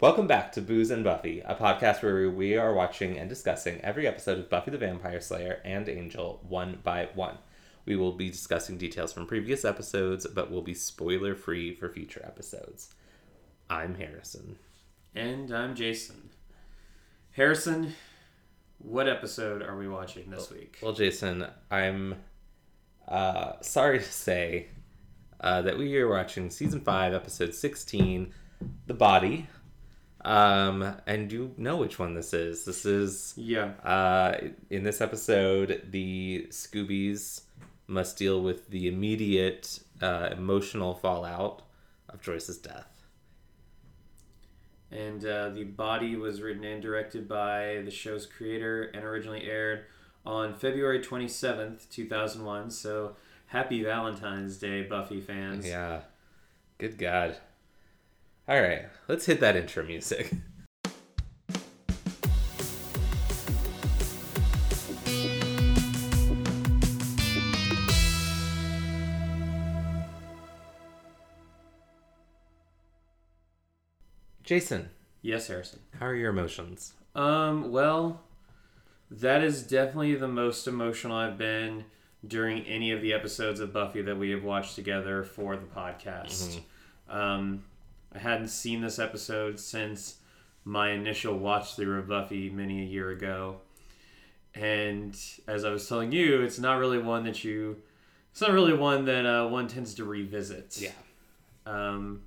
Welcome back to Booze and Buffy, a podcast where we are watching and discussing every episode of Buffy the Vampire Slayer and Angel one by one. We will be discussing details from previous episodes, but will be spoiler free for future episodes. I'm Harrison. And I'm Jason. Harrison, what episode are we watching this week? Well, Jason, I'm uh, sorry to say uh, that we are watching season 5, episode 16, The Body. Um, and you know which one this is. This is Yeah. uh, in this episode, the Scoobies must deal with the immediate uh, emotional fallout of Joyce's death. And uh, The Body was written and directed by the show's creator and originally aired on February 27th, 2001. So happy Valentine's Day, Buffy fans. Yeah. Good God. All right, let's hit that intro music. Jason, Yes, Harrison. how are your emotions? Um, well, that is definitely the most emotional I've been during any of the episodes of Buffy that we have watched together for the podcast. Um, I hadn't seen this episode since my initial watch through of Buffy many a year ago. And as I was telling you, it's not really one that you, it's not really one that uh, one tends to revisit. Yeah. Um,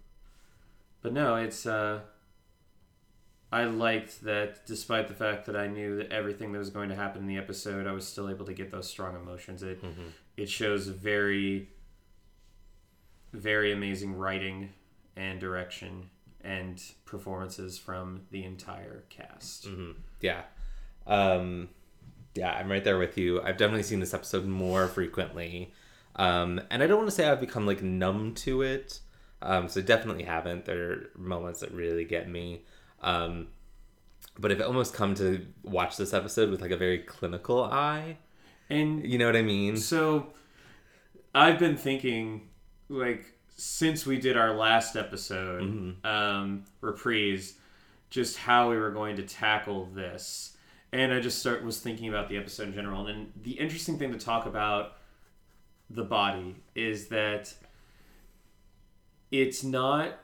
but no, it's uh, I liked that despite the fact that I knew that everything that was going to happen in the episode, I was still able to get those strong emotions. It Mhm. it shows very very amazing writing and direction and performances from the entire cast. hmm Yeah. Um, yeah, I'm right there with you. I've definitely seen this episode more frequently. Um, and I don't want to say I've become like numb to it. Um, so definitely haven't. There are moments that really get me. Um, but I've almost come to watch this episode with like a very clinical eye. And You know what I mean? So I've been thinking, like, since we did our last episode, Mm-hmm. um, reprise, just how we were going to tackle this. And I just start was thinking about the episode in general. And the interesting thing to talk about the body is that it's not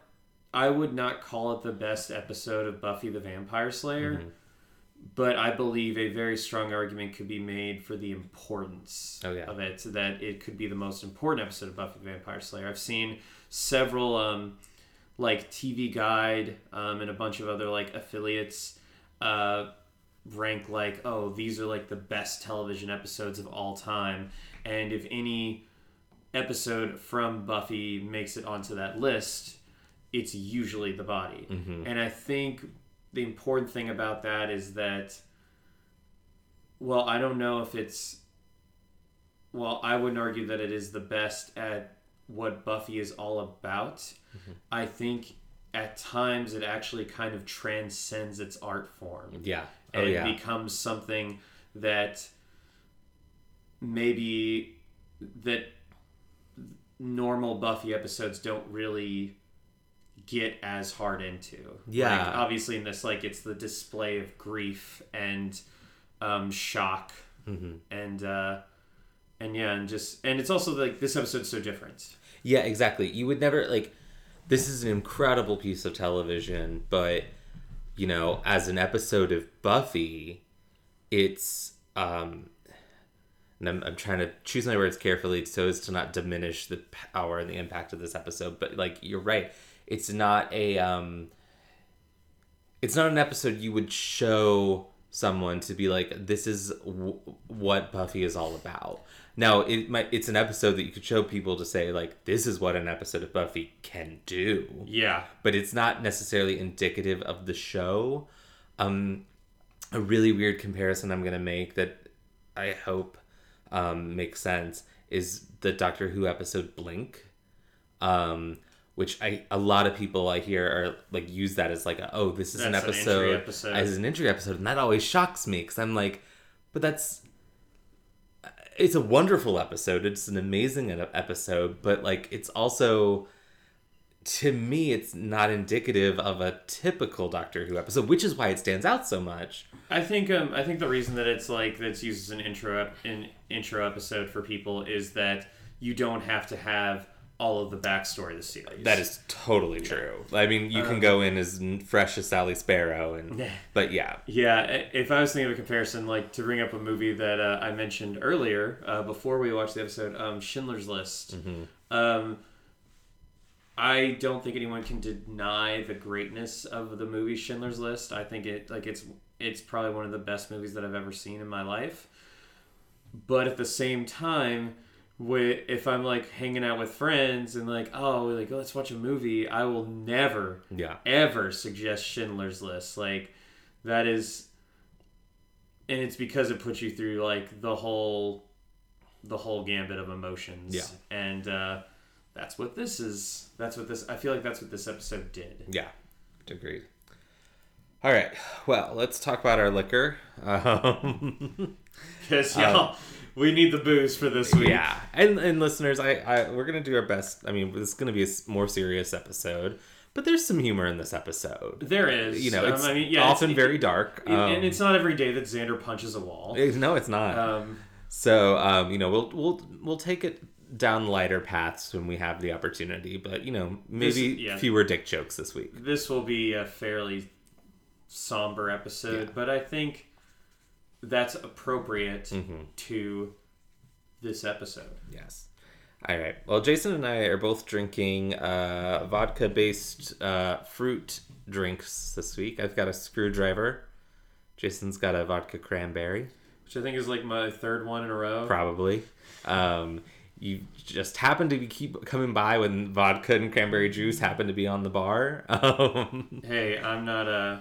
I would not call it the best episode of Buffy the Vampire Slayer Mm-hmm. But I believe a very strong argument could be made for the importance Oh, yeah. of it. That it could be the most important episode of Buffy the Vampire Slayer. I've seen several, um, like TV Guide um, and a bunch of other like affiliates uh, rank like, oh, these are like the best television episodes of all time. And if any episode from Buffy makes it onto that list, it's usually the body. Mhm. And I think the important thing about that is that, well, I don't know if it's, well, I wouldn't argue that it is the best at what Buffy is all about. Mm-hmm. I think at times it actually kind of transcends its art form Yeah. Oh, and yeah. it becomes something that maybe that normal Buffy episodes don't really get as hard into. Yeah. Like, obviously in this like it's the display of grief and um shock Mhm. and uh and yeah and just and it's also like this episode's so different. Yeah, exactly. You would never like this is an incredible piece of television, but you know, as an episode of Buffy, it's um and I'm, I'm trying to choose my words carefully so as to not diminish the power and the impact of this episode, but like you're right. It's not a um it's not an episode you would show someone to be like this is w- what buffy is all about. Now it might it's an episode that you could show people to say like this is what an episode of buffy can do. Yeah. but it's not necessarily indicative of the show. Um a really weird comparison i'm gonna make that i hope um makes sense is the doctor who episode blink. Um which I a lot of people I hear are like use that as like a, oh this is an That's an episode, episode. as an entry episode and that always shocks me because I'm like but that's it's a wonderful episode it's an amazing episode but like it's also to me, it's not indicative of a typical Doctor Who episode, which is why it stands out so much. I think um, I think the reason that it's like that's used as an intro an intro episode for people is that you don't have to have all of the backstory of the series. That is totally true. I mean, you can go in as fresh as Sally Sparrow, and but yeah, Yeah, if I was thinking of a comparison, like to bring up a movie that uh, I mentioned earlier uh, before we watched the episode, um, Schindler's List. Um, I don't think anyone can deny the greatness of the movie Schindler's List. I think it like it's it's probably one of the best movies that I've ever seen in my life. But at the same time, wi- if I'm like hanging out with friends and like oh like let's watch a movie, I will never yeah, ever suggest Schindler's List. Like that is and it's because it puts you through like the whole the whole gambit of emotions. Yeah. And uh that's what this is. That's what this I feel like that's what this episode did. yeah, agreed. All right, well, let's talk about our liquor. Um, Cuz y'all we need the booze for this week. yeah, and and listeners, I, I we're gonna do our best. I mean, this is gonna be a more serious episode, but there's some humor in this episode. There is. You know, Um, it's I mean, yeah, often it's- very dark. it- and um, it's not every day that Xander punches a wall. it- no, it's not. Um So um, you know, we'll we'll we'll take it down lighter paths when we have the opportunity, but you know, maybe This- yeah. fewer dick jokes this week. this will be a fairly somber episode, Yeah. but I think that's appropriate Mm-hmm. to this episode. Yes. All right. Well, Jason and I are both drinking uh, vodka-based uh, fruit drinks this week. I've got a screwdriver. Jason's got a vodka cranberry, Which I think is like my third one in a row. probably. Um, you just happen to be keep coming by when vodka and cranberry juice happen to be on the bar. Um, Hey, I'm not uh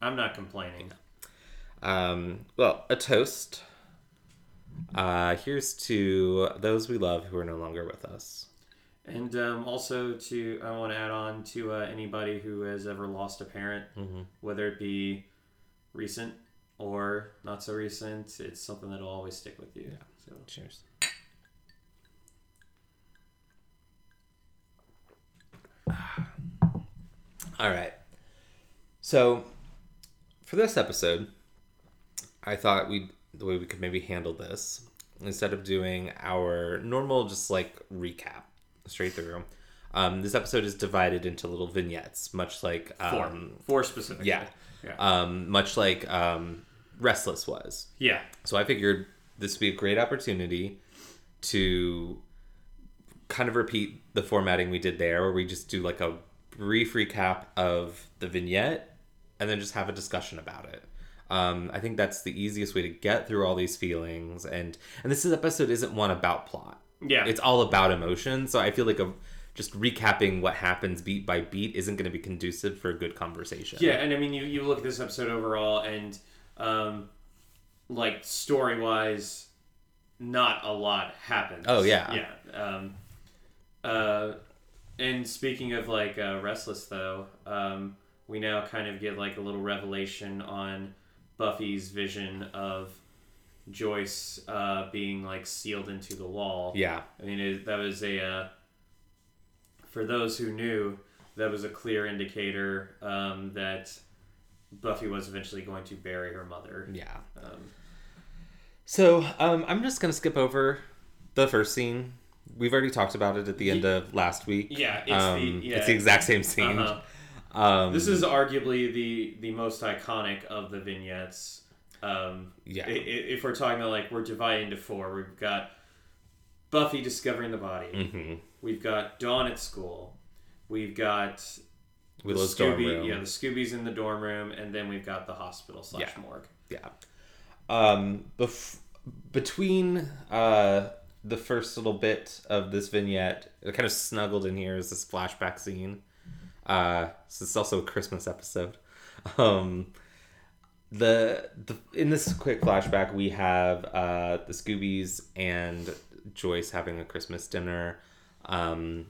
I'm not complaining. Um, well, a toast. Uh, here's to those we love who are no longer with us. And um, also to I want to add on to uh, anybody who has ever lost a parent, Mm-hmm. whether it be recent or not so recent, it's something that'll always stick with you. So Cheers. All right. So, for this episode, I thought we the way we could maybe handle this instead of doing our normal just like recap straight through. Um, this episode is divided into little vignettes, much like four, um, four specifically. yeah, yeah, um, much like um, Restless was. yeah. So I figured this would be a great opportunity to kind of repeat the formatting we did there, where we just do like a brief recap of the vignette and then just have a discussion about it. Um, I think that's the easiest way to get through all these feelings, and and this episode isn't one about plot. Yeah. it's all about emotion. So I feel like a just recapping what happens beat by beat isn't going to be conducive for a good conversation. Yeah, and I mean, you, you look at this episode overall, and um, like story wise, not a lot happens. Oh, yeah. yeah. Um, uh, and speaking of like uh, restless, though, um, we now kind of get like a little revelation on Buffy's vision of Joyce uh, being like sealed into the wall. yeah, I mean, it, that was a uh, for those who knew, that was a clear indicator um, that Buffy was eventually going to bury her mother. yeah. Um, So um, I'm just gonna skip over the first scene. We've already talked about it at the end of last week. yeah, it's um, the yeah. it's the exact same scene. uh-huh. Um, This is arguably the the most iconic of the vignettes. Um, Yeah. If we're talking about like we're divided into four, we've got Buffy discovering the body. mhm. We've got Dawn at school. We've got Willow's the dorm Scooby, room. yeah, the Scoobies in the dorm room, and then we've got the hospital slash Yeah. morgue. Yeah. Um, bef- between uh, the first little bit of this vignette, kind of snuggled in here is this flashback scene. Uh, so it's also a Christmas episode. Um, the, the in this quick flashback, we have uh, the Scoobies and Joyce having a Christmas dinner. Um,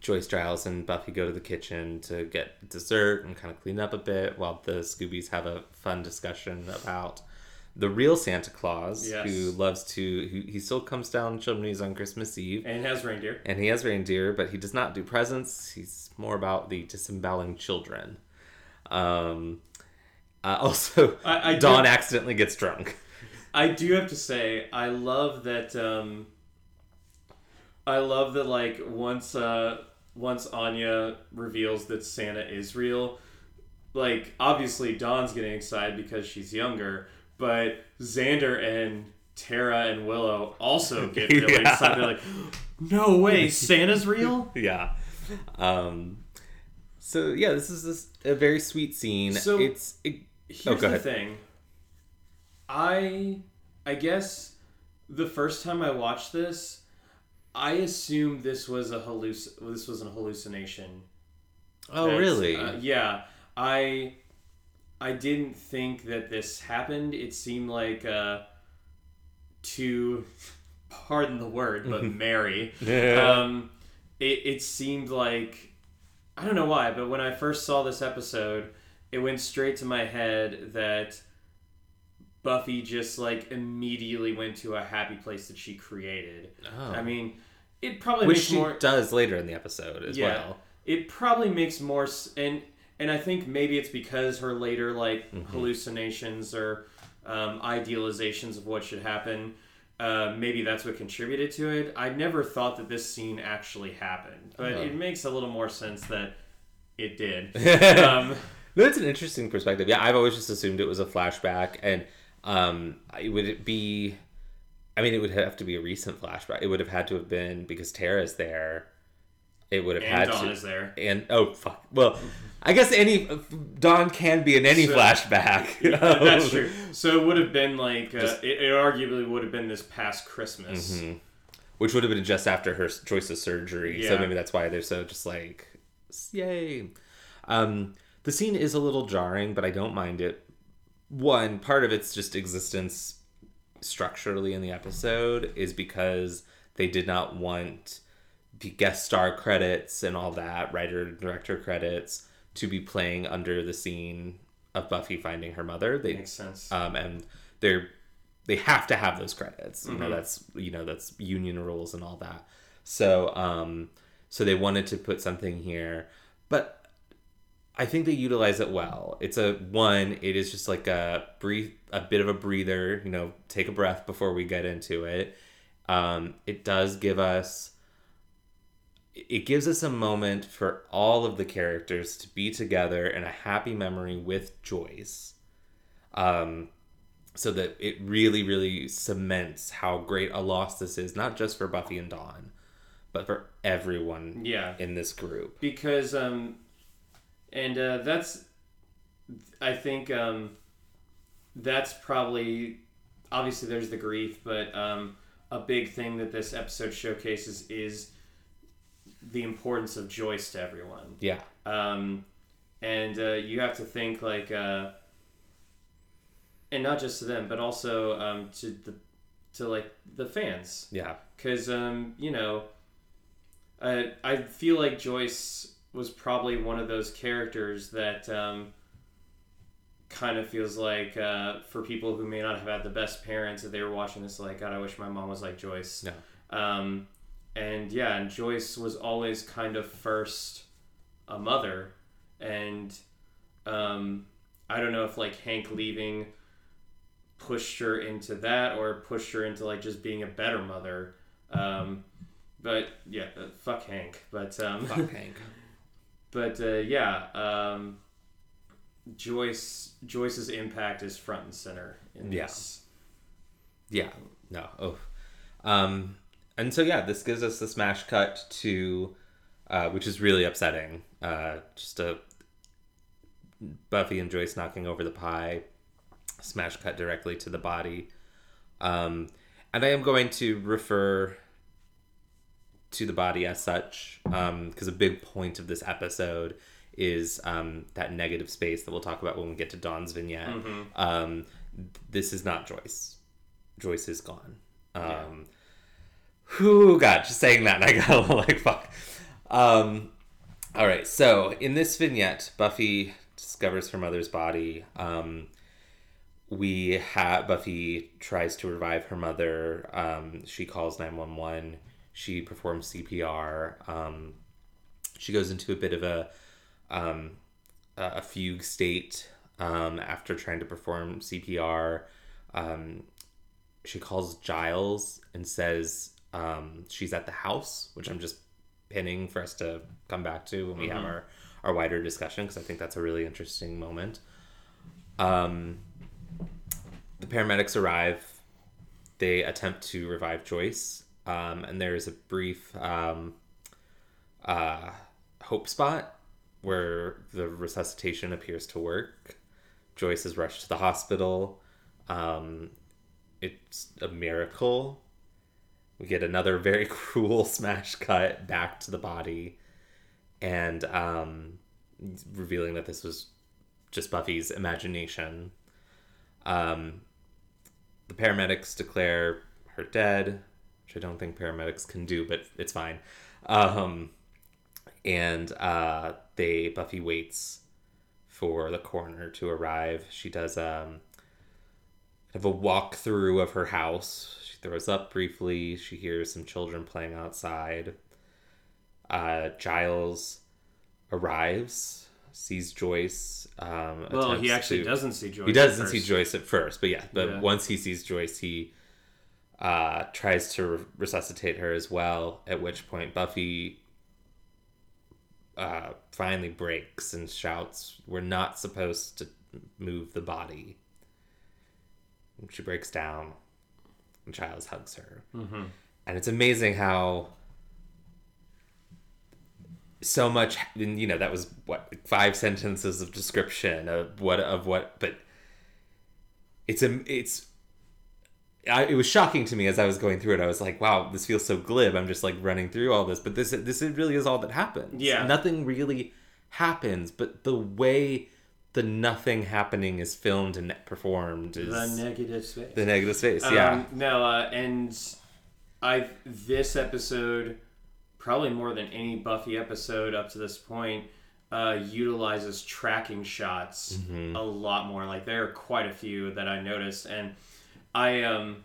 Joyce, Giles, and Buffy go to the kitchen to get dessert and kind of clean up a bit while the Scoobies have a fun discussion about the real Santa Claus, Yes. who loves to, who, he still comes down chimneys on Christmas Eve, And has reindeer. and he has reindeer, but he does not do presents. He's more about the disemboweling children. Um, uh, also, I- I do- Dawn accidentally gets drunk. I do have to say, I love that. Um, I love that. Like once, uh, once Anya reveals that Santa is real, like obviously Dawn's getting excited because she's younger, but Xander and Tara and Willow also get really Yeah. excited. They're like, no way, Santa's real. yeah. Um, so yeah, this is this, a very sweet scene. So- it's it, Here's Oh, the ahead. thing. I I guess the first time I watched this, I assumed this was a halluc- this was an hallucination. oh That's- really? uh, yeah. I I didn't think that this happened. It seemed like uh to pardon the word, but Mary. um, it, it seemed like I don't know why, but when I first saw this episode, it went straight to my head that Buffy just like immediately went to a happy place that she created. Oh. I mean, it probably Which makes she more does later in the episode as yeah, well. it probably makes more and and I think maybe it's because her later like Mm-hmm. hallucinations or um, idealizations of what should happen. Uh, maybe that's what contributed to it. I never thought that this scene actually happened, but Uh-huh. it makes a little more sense that it did. um, That's an interesting perspective. Yeah, I've always just assumed it was a flashback, and um, would it be? I mean, it would have to be a recent flashback. It would have had to have been because Tara's there. It would have and had Dawn to. is there. And oh fuck. Well, I guess any Dawn can be in any So- flashback. That's true. So it would have been like uh, it, it arguably would have been this past Christmas. Mm-hmm. Which would have been just after her Joyce's surgery. So maybe that's why they're so just like, yay. Um, the scene is a little jarring, but I don't mind it. One part of its just existence structurally in the episode is because they did not want the guest star credits and all that, writer director credits, to be playing under the scene of Buffy finding her mother. They Makes sense. um, and they're they have to have those credits. You know Mm-hmm. that's you know that's union rules and all that. So um, so they wanted to put something here, but I think they utilize it well. It's a one. It is just like a brief, a bit of a breather. You know, take a breath before we get into it. Um, it does give us. It gives us a moment for all of the characters to be together in a happy memory with Joyce. Um, so that it really, really cements how great a loss this is, not just for Buffy and Dawn, but for everyone yeah. in this group. because um and uh that's i think um that's probably obviously there's the grief but um a big thing that this episode showcases is the importance of joyce to everyone Yeah. um and uh you have to think like uh and not just to them but also um to the to like the fans Yeah. because um, you know, I I feel like Joyce was probably one of those characters that um, kind of feels like uh, for people who may not have had the best parents, that they were watching this like, God, I wish my mom was like Joyce. No. Um, and yeah, and Joyce was always kind of first a mother, and um, I don't know if like Hank leaving pushed her into that or pushed her into like just being a better mother. Um, but yeah, uh, fuck Hank. But um, Fuck Hank. but uh, yeah, um, Joyce Joyce's impact is front and center in Yeah. this. Yeah. No. Oh. Um, and so yeah, this gives us the smash cut to, uh, which is really upsetting. Uh, just a Buffy and Joyce knocking over the pie. Smash cut directly to the body. Um, and I am going to refer to the body as such because a big point of this episode is um, that negative space that we'll talk about when we get to Dawn's vignette. Um, this is not Joyce. Joyce is gone. Um, whew, God, just saying that, and I got a little like, fuck. Um, all right, so in this vignette, Buffy discovers her mother's body. Um, we have Buffy tries to revive her mother. Um, she calls nine one one. She performs CPR. Um, she goes into a bit of a um, a fugue state um, after trying to perform CPR. Um, she calls Giles and says um, she's at the house, which I'm just pinning for us to come back to when we have our, our wider discussion because I think that's a really interesting moment. Um, the paramedics arrive. They attempt to revive Joyce, um, and there is a brief um, uh, hope spot where the resuscitation appears to work. Joyce is rushed to the hospital. Um, it's a miracle. We get another very cruel smash cut back to the body, and um, revealing that this was just Buffy's imagination. Um, the paramedics declare her dead, which I don't think paramedics can do, but it's fine. Um, and uh, they Buffy waits for the coroner to arrive. She does um, have a walkthrough of her house. Throws up briefly. She hears some children playing outside. Uh, Giles arrives, sees Joyce. Um, Well, he actually to- doesn't see Joyce. he doesn't at see. Joyce at first, but yeah, but Yeah. once he sees Joyce, he uh, tries to re- resuscitate her as well. At which point, Buffy uh, finally breaks and shouts, "We're not supposed to move the body." She breaks down, and Giles hugs her, Mm-hmm. and it's amazing how so much you know that was what five sentences of description of what of what but it's a it's I, it was shocking to me as I was going through it. I was like, "Wow, this feels so glib." I'm just like running through all this, but this this really is all that happens. Yeah. nothing really happens, but the way the nothing happening is filmed and performed is The negative space. the negative space. Um, yeah, No, uh, and I this episode probably more than any Buffy episode up to this point uh, utilizes tracking shots Mm-hmm. a lot more. Like there are quite a few that I noticed, and I um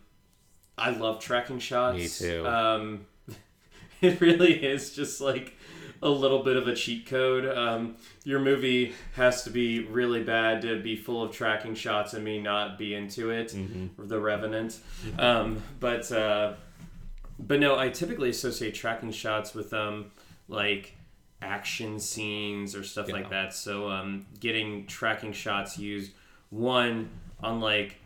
I love tracking shots. Me too. Um, it really is just like a little bit of a cheat code. Um, your movie has to be really bad to be full of tracking shots and me not be into it. Mm-hmm. The Revenant. Um, but uh, but no, I typically associate tracking shots with um like action scenes or stuff like that. So um, getting tracking shots used one on like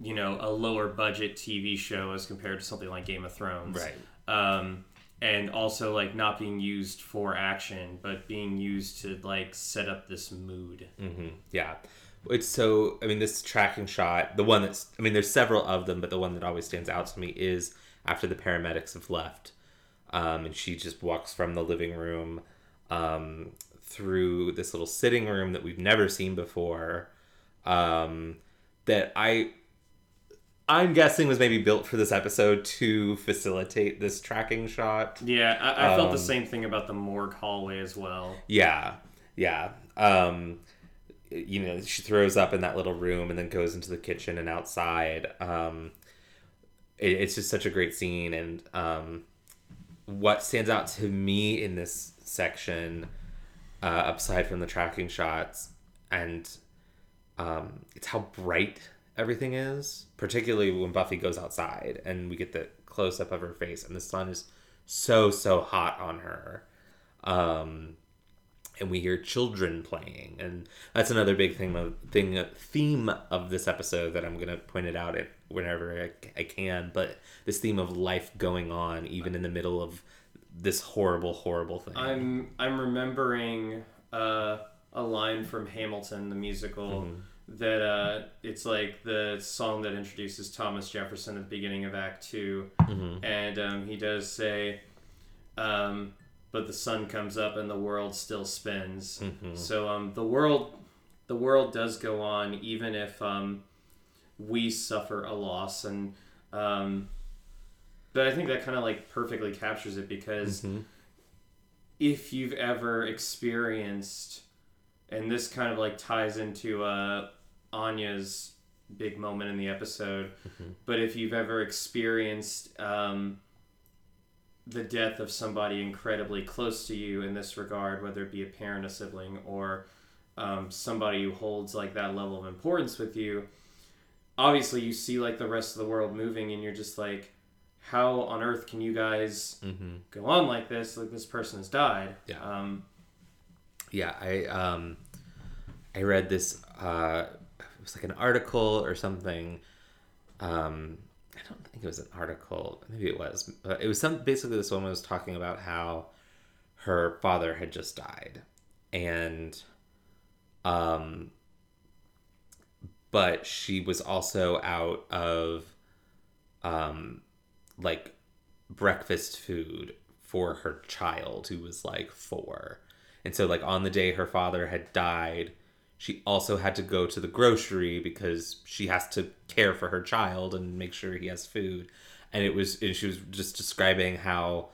you know a lower budget TV show as compared to something like Game of Thrones, right. um, and also like not being used for action, but being used to like set up this mood. hmm Yeah. It's so, I mean, this tracking shot, the one that's, I mean, there's several of them, but the one that always stands out to me is after the paramedics have left. Um, and she just walks from the living room um, through this little sitting room that we've never seen before. Um, that I, I'm guessing was maybe built for this episode to facilitate this tracking shot. Yeah, I, I felt the Um, same thing about the morgue hallway as well. Yeah, yeah. Um, you know, she throws up in that little room and then goes into the kitchen and outside. Um, it, it's just such a great scene, and um, what stands out to me in this section, uh, aside from the tracking shots, and um, it's how bright everything is, particularly when Buffy goes outside and we get the close up of her face, and the sun is so so hot on her. Um, and we hear children playing, and that's another big thing of thing theme of this episode that I'm gonna point it out at whenever I, I can. But this theme of life going on, even in the middle of this horrible, horrible thing. I'm I'm remembering uh, a line from Hamilton the musical Mm-hmm. That uh, it's like the song that introduces Thomas Jefferson at the beginning of Act 2 Mm-hmm. and um, he does say, um, "But the sun comes up and the world still spins." Mm-hmm. So um, the world the world does go on even if um, we suffer a loss and. Um, but I think that kind of like perfectly captures it because Mm-hmm. if you've ever experienced and this kind of like ties into uh Anya's big moment in the episode, but if you've ever experienced um, the death of somebody incredibly close to you in this regard, whether it be a parent, a sibling, or um, somebody who holds like that level of importance with you, obviously you see like the rest of the world moving, and you're just like, how on earth can you guys Mm-hmm. go on like this? Like this person has died. Yeah. Um, Yeah, I um, I read this. Uh, was like an article or something. Um, I don't think it was an article. Maybe it was. But it was some. Basically, this woman was talking about how her father had just died, and um, but she was also out of um, like breakfast food for her child who was like four. And so, like, on the day her father had died, she also had to go to the grocery because she has to care for her child and make sure he has food. And it was, and she was just describing how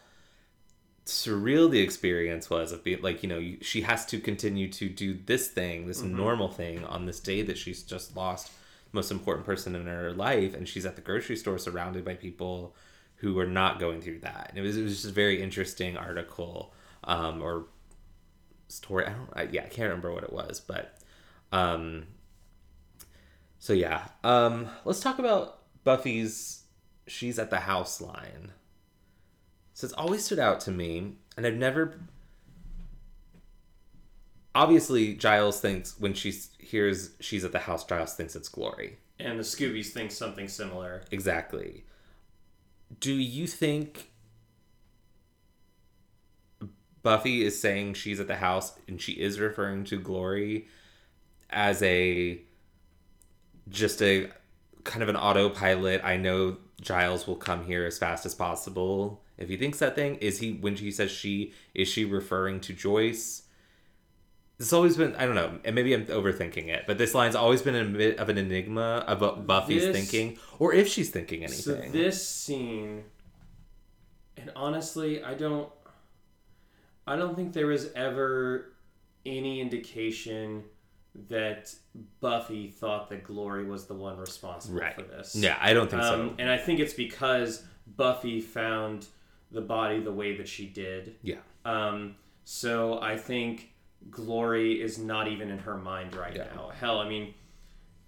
surreal the experience was of being like, you know, she has to continue to do this thing, this normal thing on this day that she's just lost the most important person in her life. And she's at the grocery store surrounded by people who are not going through that. And it was, it was just a very interesting article um, or story. I don't. I, yeah, I can't remember what it was, but um. So yeah, um, let's talk about Buffy's. She's at the house line. So it's always stood out to me, and I've never. Obviously, Giles thinks when she hears she's at the house, Giles thinks it's Glory. and the Scoobies think something similar. Exactly. Do you think Buffy is saying she's at the house and she is referring to Glory as a just a kind of an autopilot? I know Giles will come here as fast as possible. If he thinks that thing, is he when she says she is she referring to Joyce? It's always been I don't know, and maybe I'm overthinking it, but this line's always been a bit of an enigma about Buffy's This- thinking, or if she's thinking anything. So this scene, and honestly, I don't, I don't think there was ever any indication that Buffy thought that Glory was the one responsible Right. for this. Yeah, I don't think Um, so. and I think it's because Buffy found the body the way that she did. Yeah. Um, so I think Glory is not even in her mind right Yeah. now. Hell, I mean,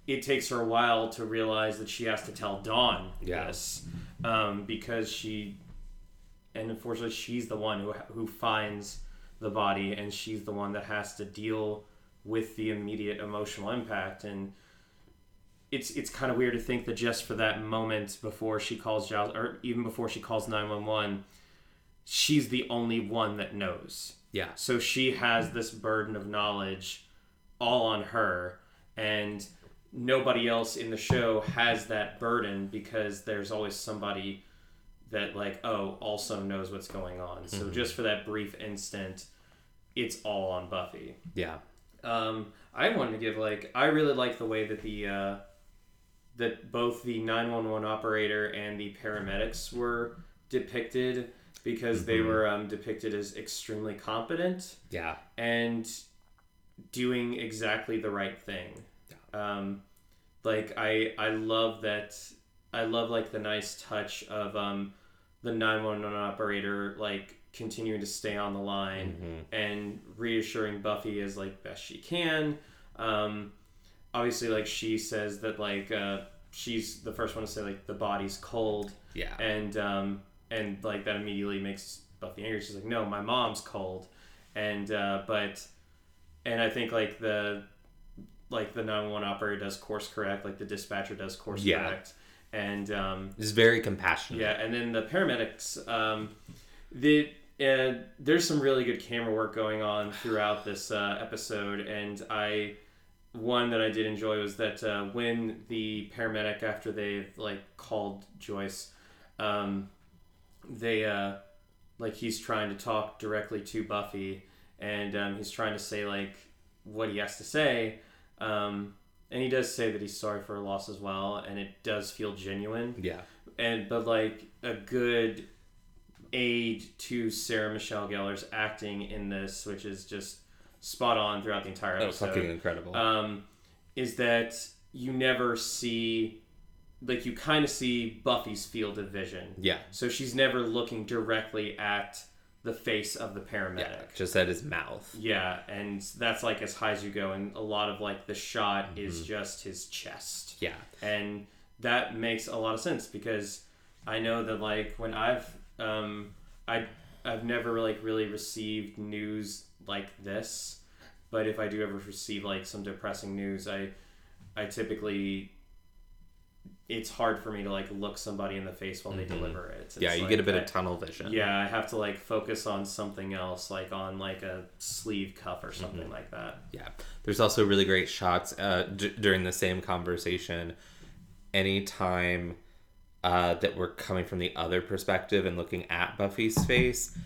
it takes her a while to realize that she has to tell Dawn Yeah. this um, because she, and unfortunately, she's the one who who finds the body, and she's the one that has to deal with the immediate emotional impact and. It's, it's kind of weird to think that just for that moment before she calls Giles, or even before she calls 911, she's the only one that knows. Yeah. So she has this burden of knowledge all on her, and nobody else in the show has that burden because there's always somebody that, like, oh, also knows what's going on. So mm-hmm. just for that brief instant, it's all on Buffy. Yeah. Um, I wanted to give like I really like the way that the uh, that both the nine one one operator and the paramedics were depicted because they were um, depicted as extremely competent Yeah. and doing exactly the right thing. Um, like I I love that I love like the nice touch of um, the nine one one operator like continuing to stay on the line and reassuring Buffy as like best she can. Um, obviously, like she says that like uh, she's the first one to say like the body's cold Yeah. and um, and like that immediately makes Buffy angry. She's like, "No, my mom's cold," and uh, but and I think like the like the nine one operator does course correct, like the dispatcher does course Yeah. correct, and um, It's very compassionate. yeah, and then the paramedics. Um, the uh, there's some really good camera work going on throughout this uh, episode, and I one that I did enjoy was that uh, when the paramedic after they've like called Joyce, um, they uh, like he's trying to talk directly to Buffy, and um, he's trying to say like what he has to say. Um, and he does say that he's sorry for her loss as well, and it does feel genuine Yeah. and but like a good aid to Sarah Michelle Gellar's acting in this, which is just spot on throughout the entire episode. Was fucking incredible. Um, is that you never see like you kind of see Buffy's field of vision. Yeah. So she's never looking directly at the face of the paramedic. Yeah. Just at his mouth. Yeah, and that's like as high as you go, and a lot of like the shot Mm-hmm. is just his chest. Yeah. and that makes a lot of sense because I know that like when I've um I I've never like really received news like this, but if I do ever receive like some depressing news, I I typically it's hard for me to like look somebody in the face while they deliver it. It's Mm-hmm. Yeah, you like get a bit I- of tunnel vision. yeah, I have to like focus on something else, like on like a sleeve cuff or something Mm-hmm. like that. Yeah. There's also really great shots uh, d- during the same conversation. Anytime uh, that we're coming from the other perspective and looking at Buffy's face,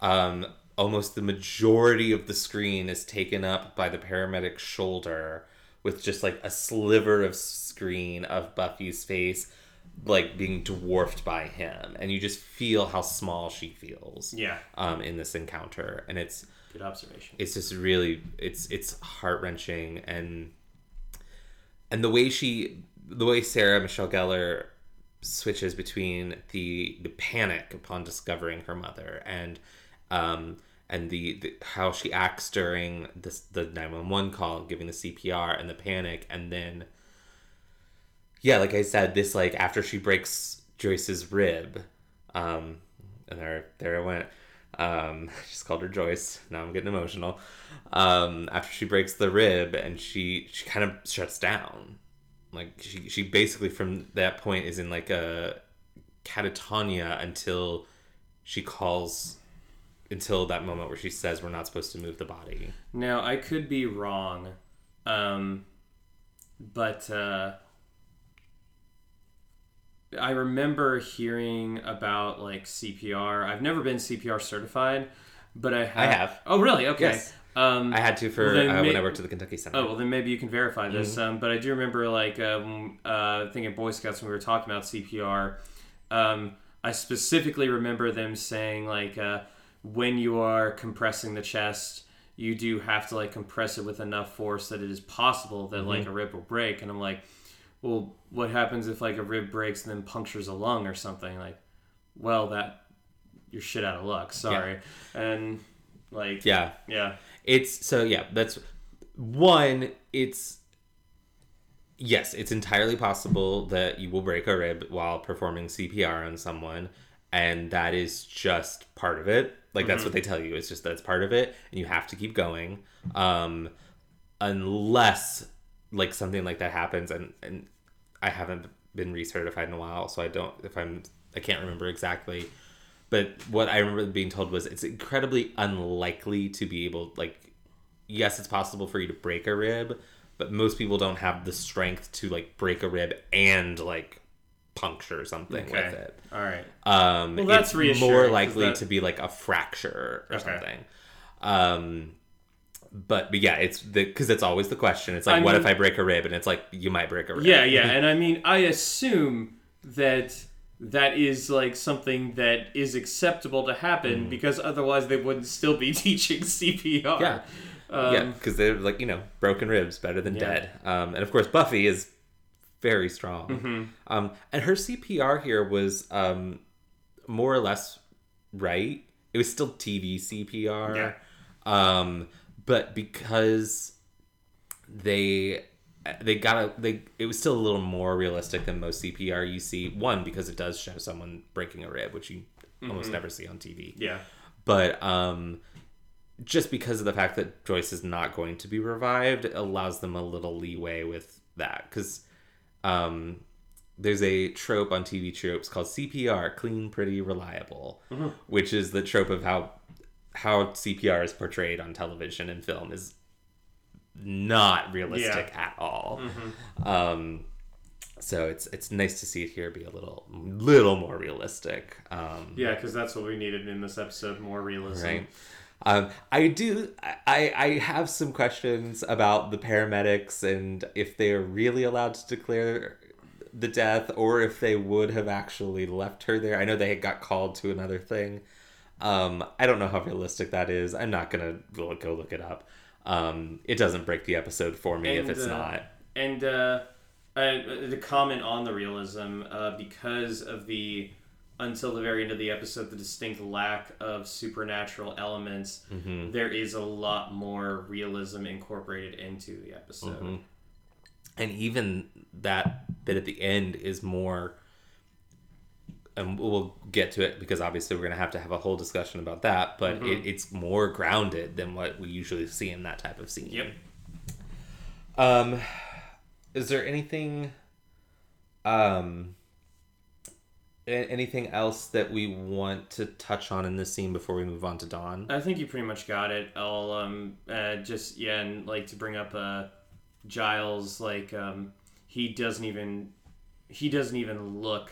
um, almost the majority of the screen is taken up by the paramedic's shoulder with just like a sliver of screen of Buffy's face like being dwarfed by him. And you just feel how small she feels Yeah, um, in this encounter. And it's good observation. it's just really it's it's heart wrenching and and the way she the way Sarah Michelle Gellar switches between the the panic upon discovering her mother and um and the, the how she acts during this the 911 call giving the CPR and the panic and then yeah like I said this like after she breaks Joyce's rib um and there there I went. Um I just called her Joyce. Now I'm getting emotional. Um after she breaks the rib and she she kind of shuts down like she she basically from that point is in like a catatonia until she calls until that moment where she says we're not supposed to move the body Now I could be wrong, um, but uh, I remember hearing about like CPR. I've never been CPR certified, but I have. have. Oh, really? Okay. Yes. Um, I had to for Well, uh, when I worked at the Kentucky Center Oh well, then maybe you can verify this. Mm-hmm. Um, but I do remember, like, um, uh, I think in Boy Scouts when we were talking about CPR, um, I specifically remember them saying like, uh, when you are compressing the chest, you do have to like compress it with enough force that it is possible that like Mm-hmm. a rib will break. And I'm like, well, what happens if like a rib breaks and then punctures a lung or something? Like, well, that you're shit out of luck. Sorry. And like, yeah yeah. It's so yeah, that's one, it's yes, it's entirely possible that you will break a rib while performing CPR on someone, and that is just part of it. Like that's what they tell you. It's just that's part of it, and you have to keep going. Um unless like something like that happens and and I haven't been recertified in a while, so I don't if I'm I can't remember exactly but what I remember being told was it's incredibly unlikely to be able like yes it's possible for you to break a rib but most people don't have the strength to like break a rib and like puncture something with it. All right. um Well, that's it's reassuring, more likely that- to be like a fracture or Okay. something. Um but, but yeah it's the because it's always the question. It's like I what mean- if i break a rib? And it's like you might break a rib. Yeah, yeah, and I mean, I assume that that is like something that is acceptable to happen because otherwise they wouldn't still be teaching CPR. Mm. Yeah. Um, yeah, because they're like you know broken ribs better than Yeah. dead. Um, and of course Buffy is very strong. Mm-hmm. Um, and her CPR here was um, more or less right. It was still TV CPR. Yeah. Um, but because they they got a they it was still a little more realistic than most CPR you see. One because it does show someone breaking a rib, which you Mm-hmm. almost never see on TV yeah. but um just because of the fact that Joyce is not going to be revived it allows them a little leeway with that because um there's a trope on TV tropes called CPR clean pretty reliable which is the trope of how how CPR is portrayed on television and film is not realistic at all um so it's it's nice to see it here be a little little more realistic um Yeah, because that's what we needed in this episode more realism. right? Um, I do. I I have some questions about the paramedics and if they are really allowed to declare the death, or if they would have actually left her there. I know they had got called to another thing. Um, I don't know how realistic that is. I'm not gonna go go look it up. Um, it doesn't break the episode for me if it's uh, not. And uh, uh, to comment on the realism uh, because of the until the very end of the episode the distinct lack of supernatural elements Mm-hmm. there is a lot more realism incorporated into the episode Mhm. and even that bit at the end is more and we'll get to it because obviously we're going to have to have a whole discussion about that but Mm-hmm. it, it's more grounded than what we usually see in that type of scene yep um is there anything um anything else that we want to touch on in this scene before we move on to dawn I think you pretty much got it. I'll um uh, just yeah, and like to bring up uh Giles like um he doesn't even he doesn't even look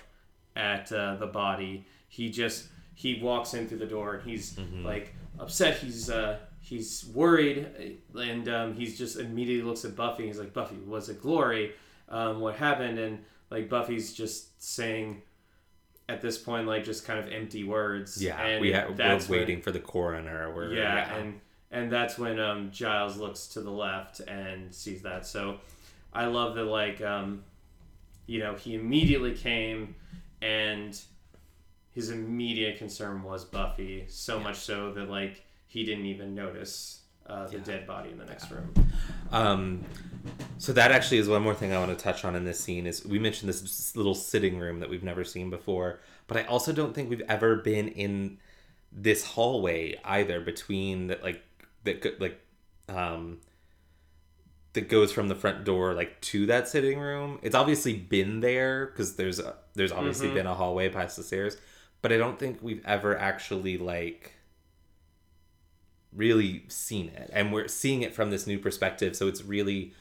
at uh, the body. He just he walks in through the door and he's like upset. He's uh he's worried and um, he's just immediately looks at Buffy. He's like Buffy, was it Glory? Um, what happened? And like Buffy's just saying at this point like just kind of empty words. yeah and we ha- we're that's when- waiting for the coroner we're, yeah, and and that's when um, Giles looks to the left and sees that. So I love that, like, um, you know, he immediately came and his immediate concern was Buffy, so much so that like he didn't even notice uh, the Yeah. dead body in the next room. Um, so that actually is one more thing I want to touch on in this scene is we mentioned this little sitting room that we've never seen before, but I also don't think we've ever been in this hallway either between that like that like um that goes from the front door like to that sitting room. It's obviously been there because there's a, there's obviously Mhm. been a hallway past the stairs, but I don't think we've ever actually like really seen it and we're seeing it from this new perspective so it's really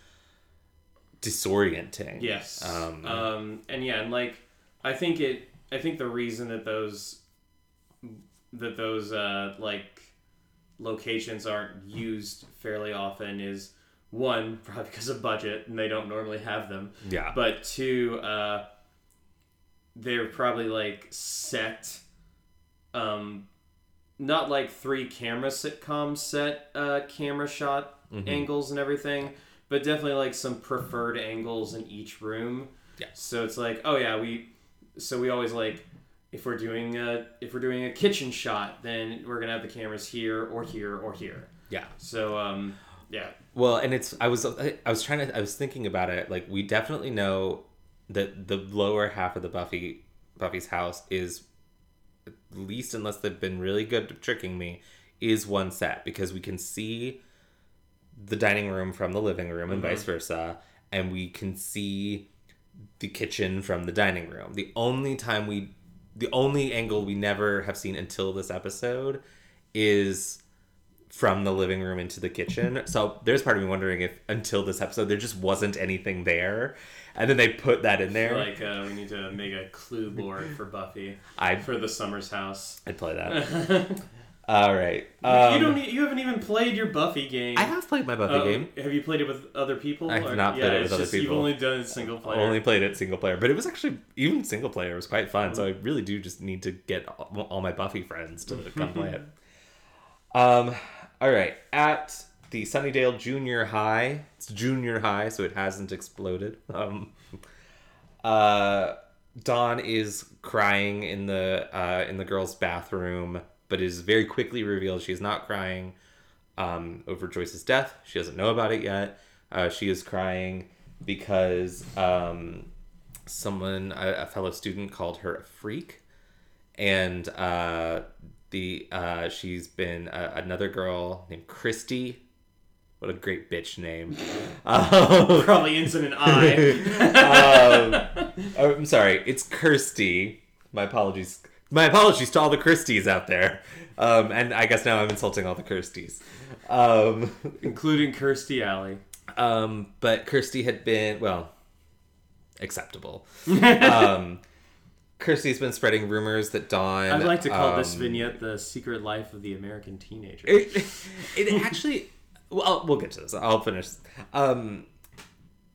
disorienting Yes. Um, Um, and yeah, and like I think it. I think the reason that those that those uh, like locations aren't used fairly often is one probably because of budget and they don't normally have them, yeah but two, uh, they're probably like set. Um, not like three camera sitcom set uh, camera shot Mhm. angles and everything, but definitely like some preferred angles in each room. Yeah. So it's like, oh yeah, we so we always like if we're doing a if we're doing a kitchen shot, then we're gonna have the cameras here or here or here. yeah So um yeah. Well and it's i was i was trying to i was thinking about it like we definitely know that the lower half of the buffy buffy's house is at least unless they've been really good at tricking me is one set because we can see the dining room from the living room and Mhm. vice versa and we can see the kitchen from the dining room the only time we the only angle we never have seen until this episode is from the living room into the kitchen. So there's part of me wondering if until this episode there just wasn't anything there, and then they put that in there. Like uh, we need to make a clue board for Buffy I for the Summers house. I'd play that. All right. Um, don't. e- You haven't even played your Buffy game. I have played my Buffy Uh, game. Have you played it with other people? I have or- not played it with other just people. You've only done it single player. Only played it single player, but it was actually even single player was quite fun. So I really do just need to get all, all my Buffy friends to come play it. Um. All right. At the Sunnydale Junior High, it's junior high, so it hasn't exploded. Um. Uh. Dawn is crying in the uh, in the girls' bathroom, but is very quickly revealed she is not crying um, over Joyce's death. She doesn't know about it yet. Uh, she is crying because um, someone, a, a fellow student, called her a freak, and uh, the uh, she's been uh, another girl named Christy. What a great bitch name. Um, Probably ends in an I. um, oh, I'm sorry, it's Kirsty. My apologies. My apologies to all the Kirsties out there. Um, and I guess now I'm insulting all the Kirsties. Um, Including Kirstie Alley. um, but Kirsty had been, well, acceptable. um, Kirsty's been spreading rumors that Dawn. I'd like to call this um, vignette "The Secret Life of the American Teenager." It, it actually. Well, we'll get to this. I'll finish. Um,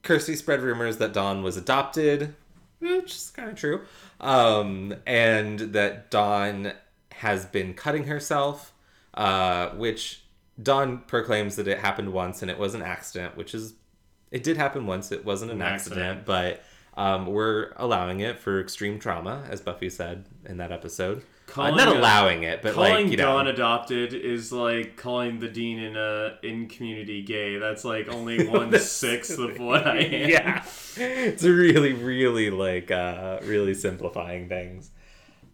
Kirsty spread rumors that Dawn was adopted, which is kind of true, um, and that Dawn has been cutting herself, uh, which Dawn proclaims that it happened once and it was an accident, which is It did happen once. It wasn't an, An accident, accident. but um, we're allowing it for extreme trauma, as Buffy said in that episode. Uh, not allowing it, but calling like you know, Dawn adopted is like calling the dean in a in community gay. That's like only one sixth of what I am. yeah, it's really, really like uh, really simplifying things.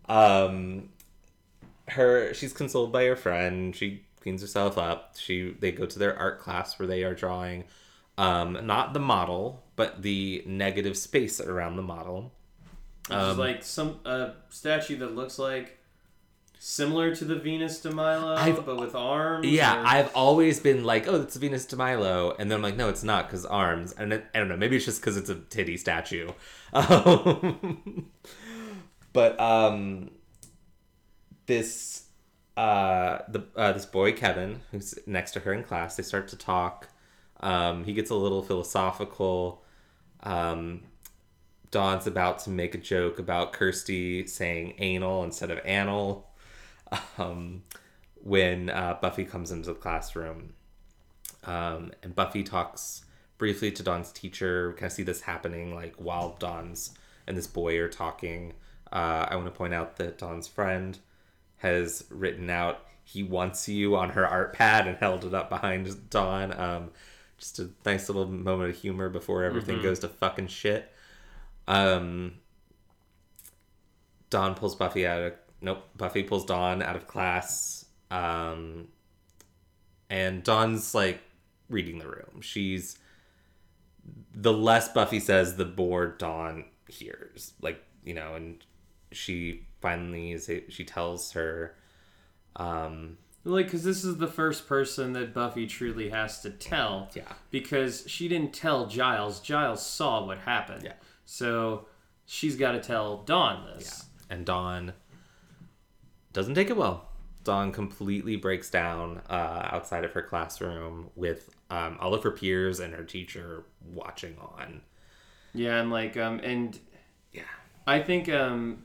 Um, her she's consoled by her friend. She cleans herself up. She they go to their art class where they are drawing, um, not the model, but the negative space around the model. Which is like some a statue that looks like similar to the Venus de Milo, I've- but with arms. Yeah, or- I've always been like, oh, it's Venus de Milo, and then I'm like, no, it's not because arms, and it, I don't know, maybe it's just because it's a titty statue. Um, but um, this uh, the uh, this boy Kevin, who's next to her in class, they start to talk. Um, he gets a little philosophical. Um, Dawn's about to make a joke about Kirsty saying anal instead of anal um, when uh, Buffy comes into the classroom. Um, and Buffy talks briefly to Dawn's teacher. We kind of see this happening like while Dawn's and this boy are talking. Uh, I want to point out that Dawn's friend has written out "He wants you" on her art pad and held it up behind Dawn. Um, just a nice little moment of humor before everything goes to fucking shit. Um, Dawn pulls Buffy out of nope. Buffy pulls Dawn out of class. Um, and Dawn's like reading the room. She's the less Buffy says, the more Dawn hears. Like you know, and she finally is. She tells her. Um, like because this is the first person that Buffy truly has to tell. Yeah. Because she didn't tell Giles. Giles saw what happened. Yeah. So she's got to tell Dawn this. Yeah. and Dawn doesn't take it well. Dawn completely breaks down uh, outside of her classroom with um, all of her peers and her teacher watching on. Yeah, and like um and Yeah. I think um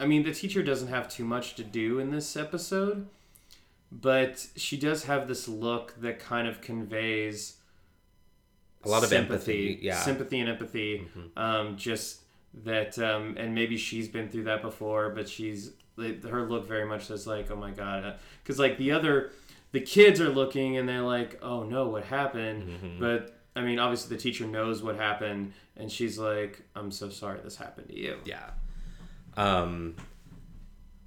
I mean the teacher doesn't have too much to do in this episode, but she does have this look that kind of conveys A lot of empathy, yeah. Mm-hmm. sympathy and empathy. Um, just that, um, and maybe she's been through that before, but she's her look very much says like, oh my god, because like the other, the kids are looking and they're like, oh no, what happened? Mm-hmm. But I mean, obviously the teacher knows what happened, and she's like, I'm so sorry this happened to you. Yeah. Um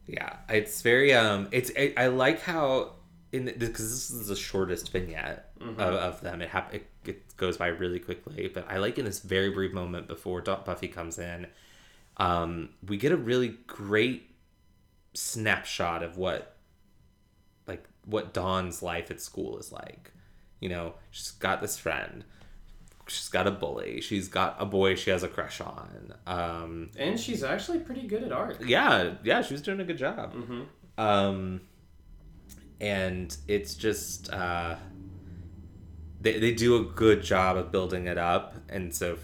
yeah, it's very um it's I, I like how in because this is the shortest vignette of, of them. It, hap- it it goes by really quickly, but I like in this very brief moment before Buffy comes in, um we get a really great snapshot of what like what Dawn's life at school is like. You know, she's got this friend. She's got a bully. She's got a boy she has a crush on. Um, And she's actually pretty good at art. yeah, yeah, she was doing a good job. Um, and it's just uh, they they do a good job of building it up, and so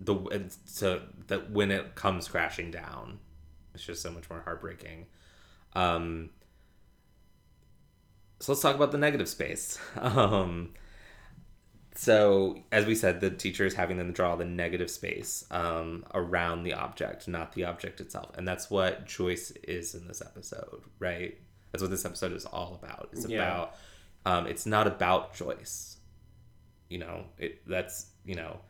the and so that when it comes crashing down, it's just so much more heartbreaking. Um, so let's talk about the negative space. Um, so as we said, the teacher is having them draw the negative space um, around the object, not the object itself, and that's what Joyce is in this episode, right? That's what this episode is all about. It's Yeah. about. Um, it's not about Joyce. You know, it. That's you know,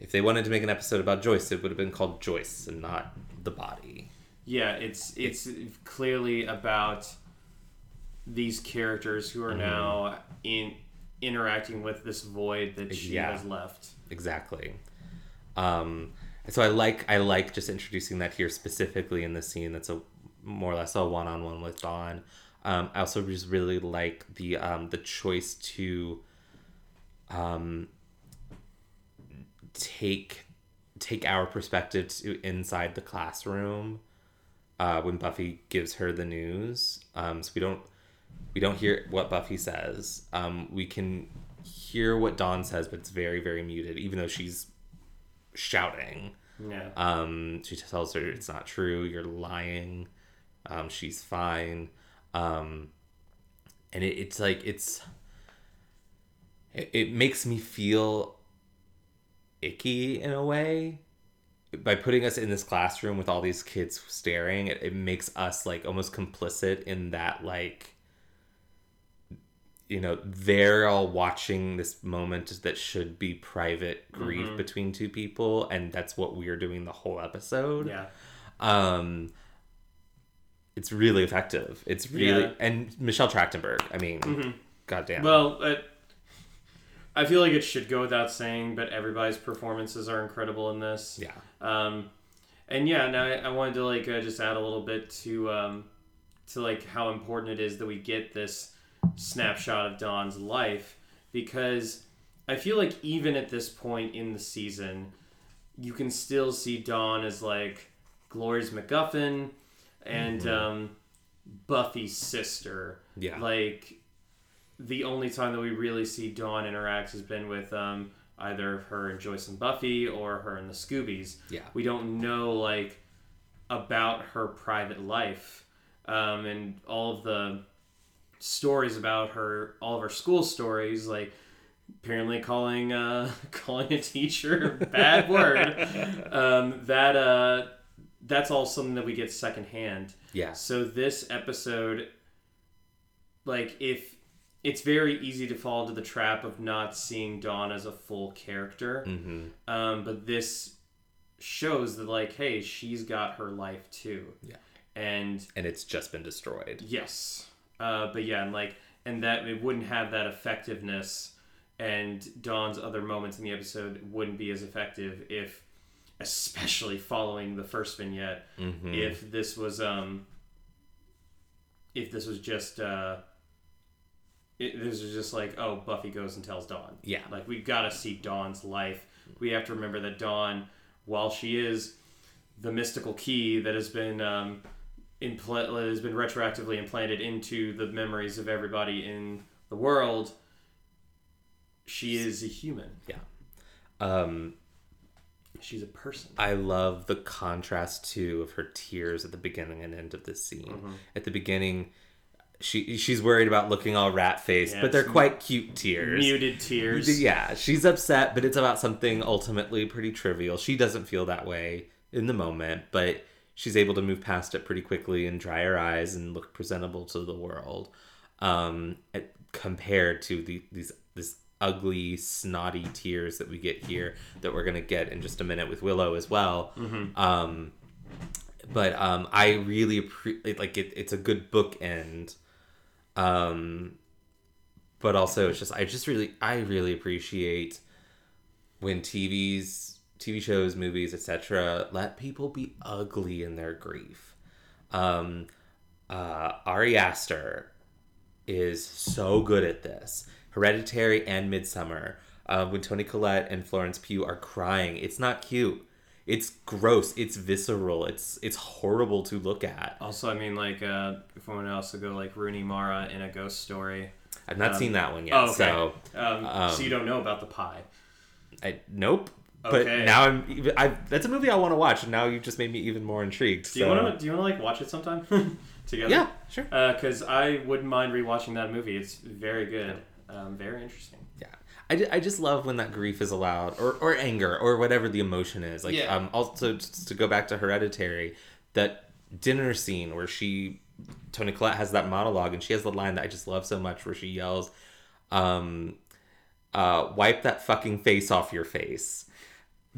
if they wanted to make an episode about Joyce, it would have been called Joyce and not the body. Yeah, it's it's clearly about these characters who are Mm-hmm. now in interacting with this void that she Yeah. has left. exactly um so i like i like just introducing that here specifically in the scene that's a more or less a one-on-one with dawn um i also just really like the um the choice to um take take our perspective to inside the classroom uh when buffy gives her the news um so we don't we don't hear what Buffy says. Um, we can hear what Dawn says, but it's very, very muted, even though she's shouting. Yeah. Um, she tells her it's not true, you're lying. Um, she's fine. Um, and it, it's like, it's, it, it makes me feel icky in a way by putting us in this classroom with all these kids staring it, it makes us like almost complicit in that like you know they're all watching this moment that should be private grief Mm-hmm. between two people and that's what we're doing the whole episode Yeah. um it's really effective it's really Yeah. Mm-hmm. and michelle trachtenberg i mean goddamn Well, uh, I feel like it should go without saying, but everybody's performances are incredible in this. yeah Um, and yeah, now I, I wanted to like uh, just add a little bit to um, to like how important it is that we get this snapshot of Dawn's life because I feel like even at this point in the season, you can still see Dawn as like Glory's MacGuffin and um, Buffy's sister. Yeah. Like the only time that we really see Dawn interact has been with um, either her and Joyce and Buffy or her and the Scoobies. Yeah. We don't know like about her private life um, and all of the stories about her, all of her school stories, like apparently calling uh, calling a teacher a bad word. Um, that uh, that's all something that we get secondhand. yeah So this episode, like if it's very easy to fall into the trap of not seeing Dawn as a full character, hmm um, but this shows that like, hey, she's got her life too. Yeah. And and it's just been destroyed yes, uh, but yeah, and like, and that it wouldn't have that effectiveness, and Dawn's other moments in the episode wouldn't be as effective if, especially following the first vignette, Mhm. if this was um if this was just uh it, this was just like oh buffy goes and tells dawn Yeah. like we gotta see dawn's life we have to remember that dawn while she is the mystical key that has been um impl- has been retroactively implanted into the memories of everybody in the world she is a human Yeah. um she's a person I love the contrast too of her tears at the beginning and end of this scene. Mm-hmm. At the beginning, she she's worried about looking all rat faced, Yeah, but they're quite cute tears. muted tears Yeah, she's upset, but it's about something ultimately pretty trivial. She doesn't feel that way in the moment, but she's able to move past it pretty quickly and dry her eyes and look presentable to the world. Um, at- compared to the these this ugly snotty tears that we get here that we're gonna get in just a minute with Willow as well. Um, but um, I really appreciate like it, it's a good bookend. Um, but also it's just I just really I really appreciate when TV's TV shows, movies, etc. let people be ugly in their grief. Um, uh, Ari Aster is so good at this. Hereditary and Midsommar. Uh, when Toni Collette and Florence Pugh are crying, it's not cute. It's gross. It's visceral. It's it's horrible to look at. Also, I mean, like, uh, if we want to also go like Rooney Mara in a ghost story. I've not Um, seen that one yet. Oh, okay. So Um, um, so you don't know about the pie. I nope. But now I'm. even- I that's a movie I want to watch, and now you've just made me even more intrigued. Do you so- want to? Do you want to like watch it sometime together? Yeah, sure. Because I wouldn't mind rewatching that movie. It's very good. Um, very interesting. Yeah, I, I just love when that grief is allowed, or or anger, or whatever the emotion is. Like, Yeah. um, also to go back to Hereditary, that dinner scene where she, Toni Collette has that monologue, and she has the line that I just love so much, where she yells, um, uh, "Wipe that fucking face off your face."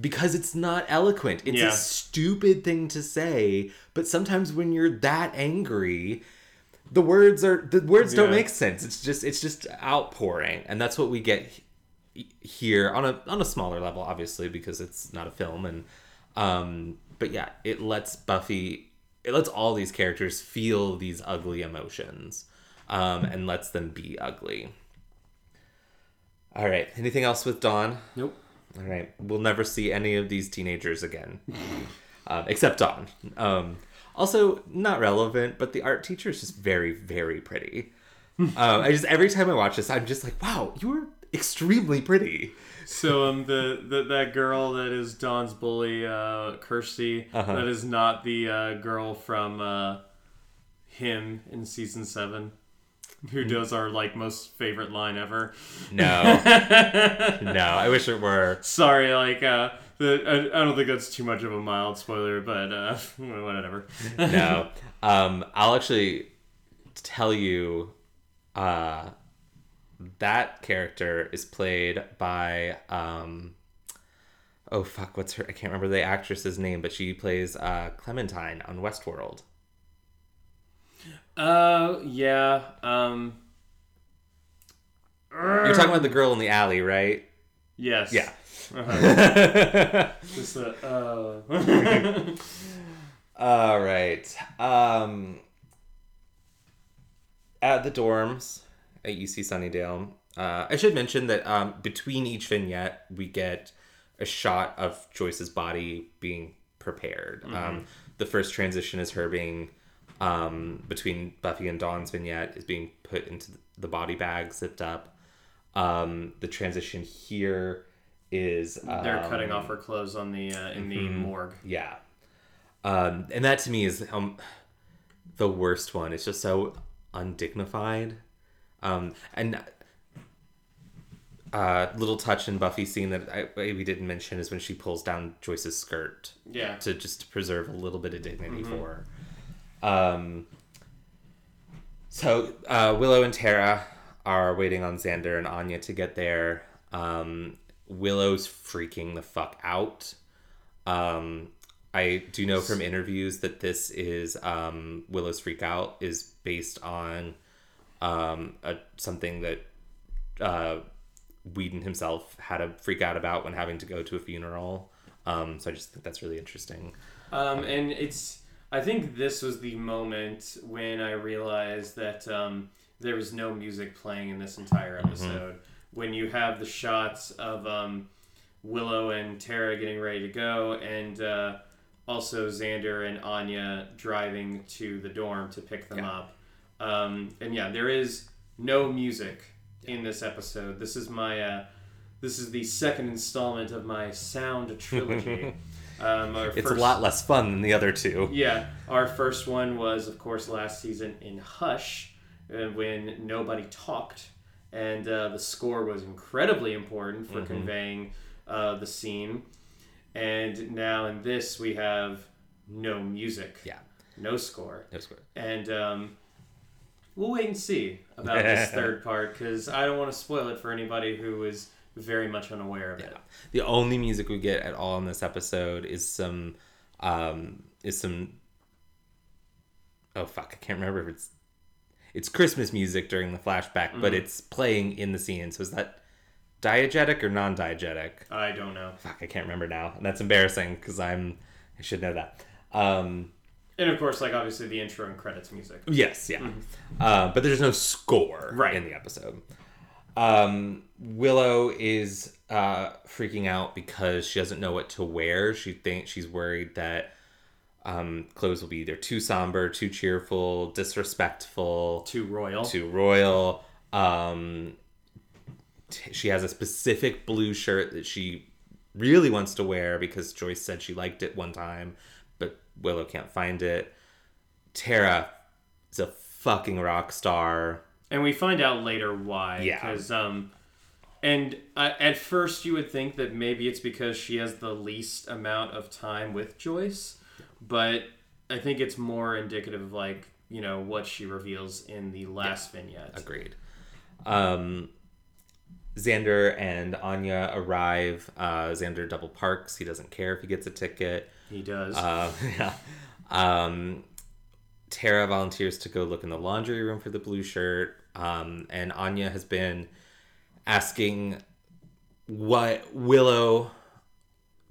Because it's not eloquent. It's Yeah. a stupid thing to say, but sometimes when you're that angry, the words are the words don't make sense. It's just it's just outpouring, and that's what we get here on a on a smaller level, obviously, because it's not a film. And um, but yeah, it lets Buffy, it lets all these characters feel these ugly emotions, um, and lets them be ugly. All right. Anything else with Dawn? Nope. All right. We'll never see any of these teenagers again, um, except Dawn. Um, also, not relevant, but the art teacher is just very, very pretty. um, I just every time I watch this, I'm just like, wow, you are extremely pretty. So um, the, the that girl that is Dawn's bully, uh, Kirsty, Uh-huh. that is not the uh, girl from uh, him in season seven. who does our like most favorite line ever. No, no. I wish it were. Sorry, like uh, the, I, I don't think that's too much of a mild spoiler, but uh, whatever. No. Um, I'll actually tell you. Uh, that character is played by um, oh fuck, what's her? I can't remember the actress's name, but she plays uh, Clementine on Westworld. Uh, yeah. Um, You're talking about the girl in the alley, right? yes. Yeah. Uh-huh. Just the, uh, All right. Um, at the dorms at UC Sunnydale, uh, I should mention that um, between each vignette, we get a shot of Joyce's body being prepared. Um, the first transition is her being um, between Buffy and Dawn's vignette is being put into the body bag, zipped up. Um, the transition here is they're um, cutting off her clothes on the uh, in the morgue. yeah. Um, and that to me is um, the worst one. It's just so undignified. Um, and uh, little touch in Buffy scene that I, we didn't mention is when she pulls down Joyce's skirt Yeah. to just to preserve a little bit of dignity for her. Um, so uh, Willow and Tara are waiting on Xander and Anya to get there. Um, Willow's freaking the fuck out. Um, I do know from interviews that this is um, Willow's freak out is based on um, a, something that uh, Whedon himself had a freak out about when having to go to a funeral. Um, so I just think that's really interesting. Um, and it's I think this was the moment when I realized that um, there was no music playing in this entire episode. When you have the shots of um, Willow and Tara getting ready to go, and uh, also Xander and Anya driving to the dorm to pick them Yeah. up. Um, and yeah, there is no music in this episode. This is my uh, this is the second installment of my sound trilogy. um, our It's first- a lot less fun than the other two. yeah, our first one was, of course, last season in Hush, uh, when nobody talked, and uh, the score was incredibly important Mm-hmm. for conveying uh, the scene. And now in this, we have no music, Yeah. no score, No score. and um, we'll wait and see about this third part because I don't want to spoil it for anybody who is very much unaware of it. The only music we get at all in this episode is some um is some oh fuck, I can't remember if it's it's Christmas music during the flashback, but it's playing in the scene. So is that diegetic or non-diegetic? I don't know. Fuck, I can't remember now. And that's embarrassing because I'm I should know that. Um And of course, like obviously the intro and credits music. Yes, yeah. Uh, but there's no score Right. in the episode. Um, Willow is uh, freaking out because she doesn't know what to wear. She thinks she's worried that um, clothes will be either too somber, too cheerful, disrespectful, Too royal. too royal. Um, t- she has a specific blue shirt that she really wants to wear because Joyce said she liked it one time, but Willow can't find it. Tara is a fucking rock star. And we find out later why. Yeah. Because um, and uh, at first you would think that maybe it's because she has the least amount of time with Joyce, but I think it's more indicative of like you know what she reveals in the last vignette. Agreed. Um, Xander and Anya arrive. Uh, Xander double parks. He doesn't care if he gets a ticket. He does. Uh, yeah. Um, Tara volunteers to go look in the laundry room for the blue shirt. Um, and Anya has been asking what Willow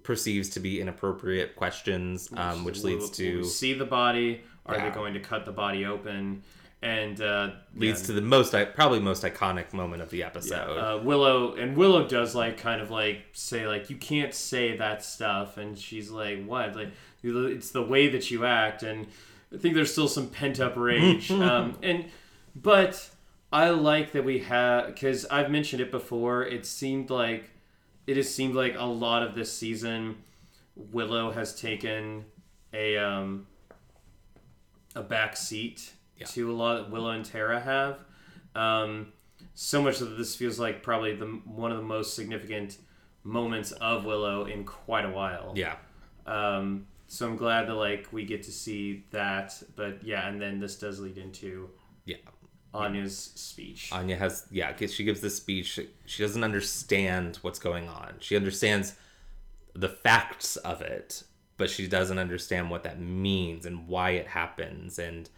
perceives to be inappropriate questions, um, which Will- leads will to we see the body. Are Yeah. they going to cut the body open? And uh, leads yeah, to the most probably most iconic moment of the episode. uh, Willow and Willow does like kind of like say like you can't say that stuff, and she's like what like it's the way that you act, and I think there's still some pent up rage, um, and but I like that we have because I've mentioned it before. It seemed like it has seemed like a lot of this season, Willow has taken a um, a back seat Yeah. to a lot that Willow and Tara have. Um, so much that this feels like probably the one of the most significant moments of Willow in quite a while. Yeah. Um, so I'm glad that like we get to see that, but yeah, and then this does lead into Yeah. Anya's speech. Anya has yeah, she gives this speech. She doesn't understand what's going on. She understands the facts of it, but she doesn't understand what that means and why it happens. And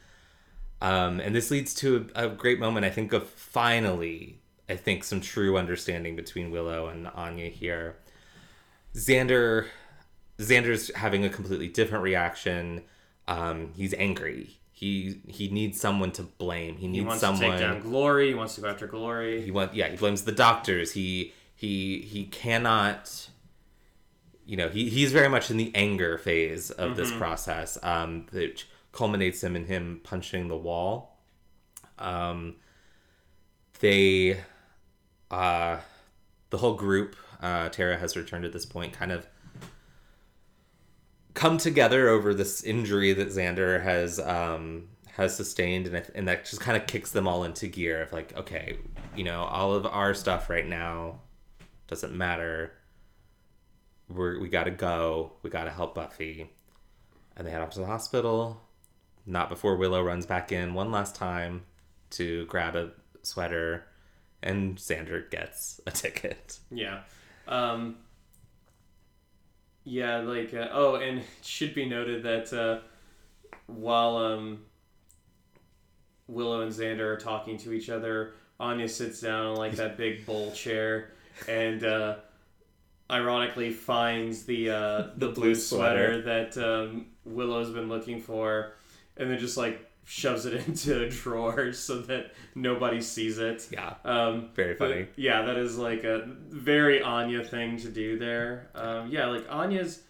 um, and this leads to a, a great moment, I think, of finally, I think, some true understanding between Willow and Anya here. Xander, Xander's having a completely different reaction. Um, he's angry. He he needs someone to blame. He he needs wants someone to take down Glory. He wants to go after Glory. he want yeah he blames the doctors he he he cannot you know he he's very much in the anger phase of this process um which culminates him in him punching the wall um they uh the whole group uh tara has returned at this point kind of come together over this injury that Xander has um, has sustained, and, and that just kind of kicks them all into gear of like, okay, you know, all of our stuff right now doesn't matter. We're we got to go. We got to help Buffy, and they head off to the hospital. Not before Willow runs back in one last time to grab a sweater, and Xander gets a ticket. Yeah. Um, yeah, like, uh, oh, and it should be noted that uh, while um, Willow and Xander are talking to each other, Anya sits down on, like, that big bowl chair and uh, ironically finds the, uh, the, blue sweater, that um, Willow's been looking for and then just, like, shoves it into a drawer so that nobody sees it. Yeah, Um, very funny. yeah, that is like a very Anya thing to do there. Um, yeah, like Anya's.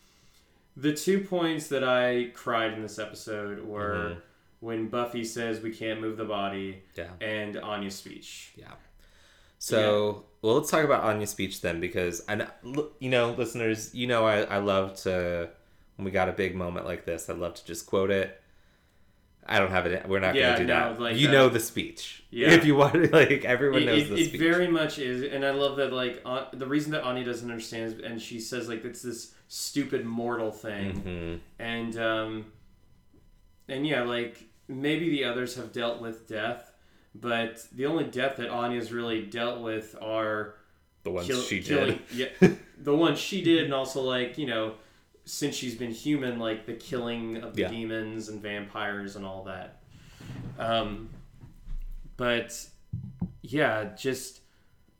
The two points that I cried in this episode were Mhm. when Buffy says we can't move the body Yeah. and Anya's speech. Yeah. So, well, let's talk about Anya's speech then, because and you know, listeners, you know, I I love to when we got a big moment like this, I love to just quote it. I don't have it. We're not Yeah, going to do no, that. like, you uh, know the speech. yeah. If you want, like everyone It, knows it, the it speech. It very much is, and I love that. Like An- the reason that Anya doesn't understand, is, and she says like it's this stupid mortal thing, Mhm. and um, and yeah, like maybe the others have dealt with death, but the only death that Anya's really dealt with are The ones kill- she killing, did. yeah, the ones she did, and also like you know, since she's been human, like the killing of the Yeah. demons and vampires and all that. Um, but yeah, just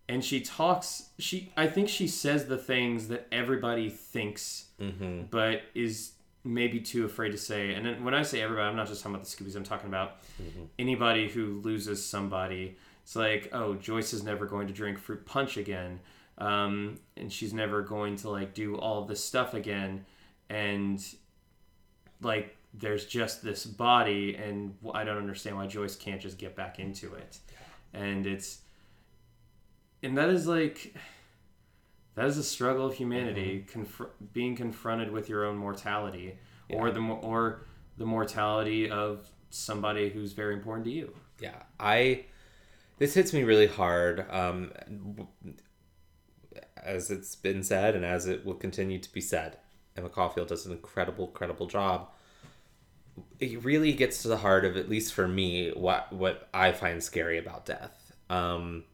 and she talks. She I think she says the things that everybody thinks hmm but is maybe too afraid to say. And then when I say everybody, I'm not just talking about the Scoobies. I'm talking about anybody who loses somebody. It's like, oh, Joyce is never going to drink fruit punch again, um, and she's never going to like do all this stuff again, and like there's just this body, and I don't understand why Joyce can't just get back into it, and it's, and that is like that is a struggle of humanity, conf- being confronted with your own mortality, or the or the mortality of somebody who's very important to you. Yeah, I. This hits me really hard. Um, as it's been said, and as it will continue to be said, Emma Caulfield does an incredible, incredible job. It really gets to the heart of, at least for me, what what I find scary about death. Um,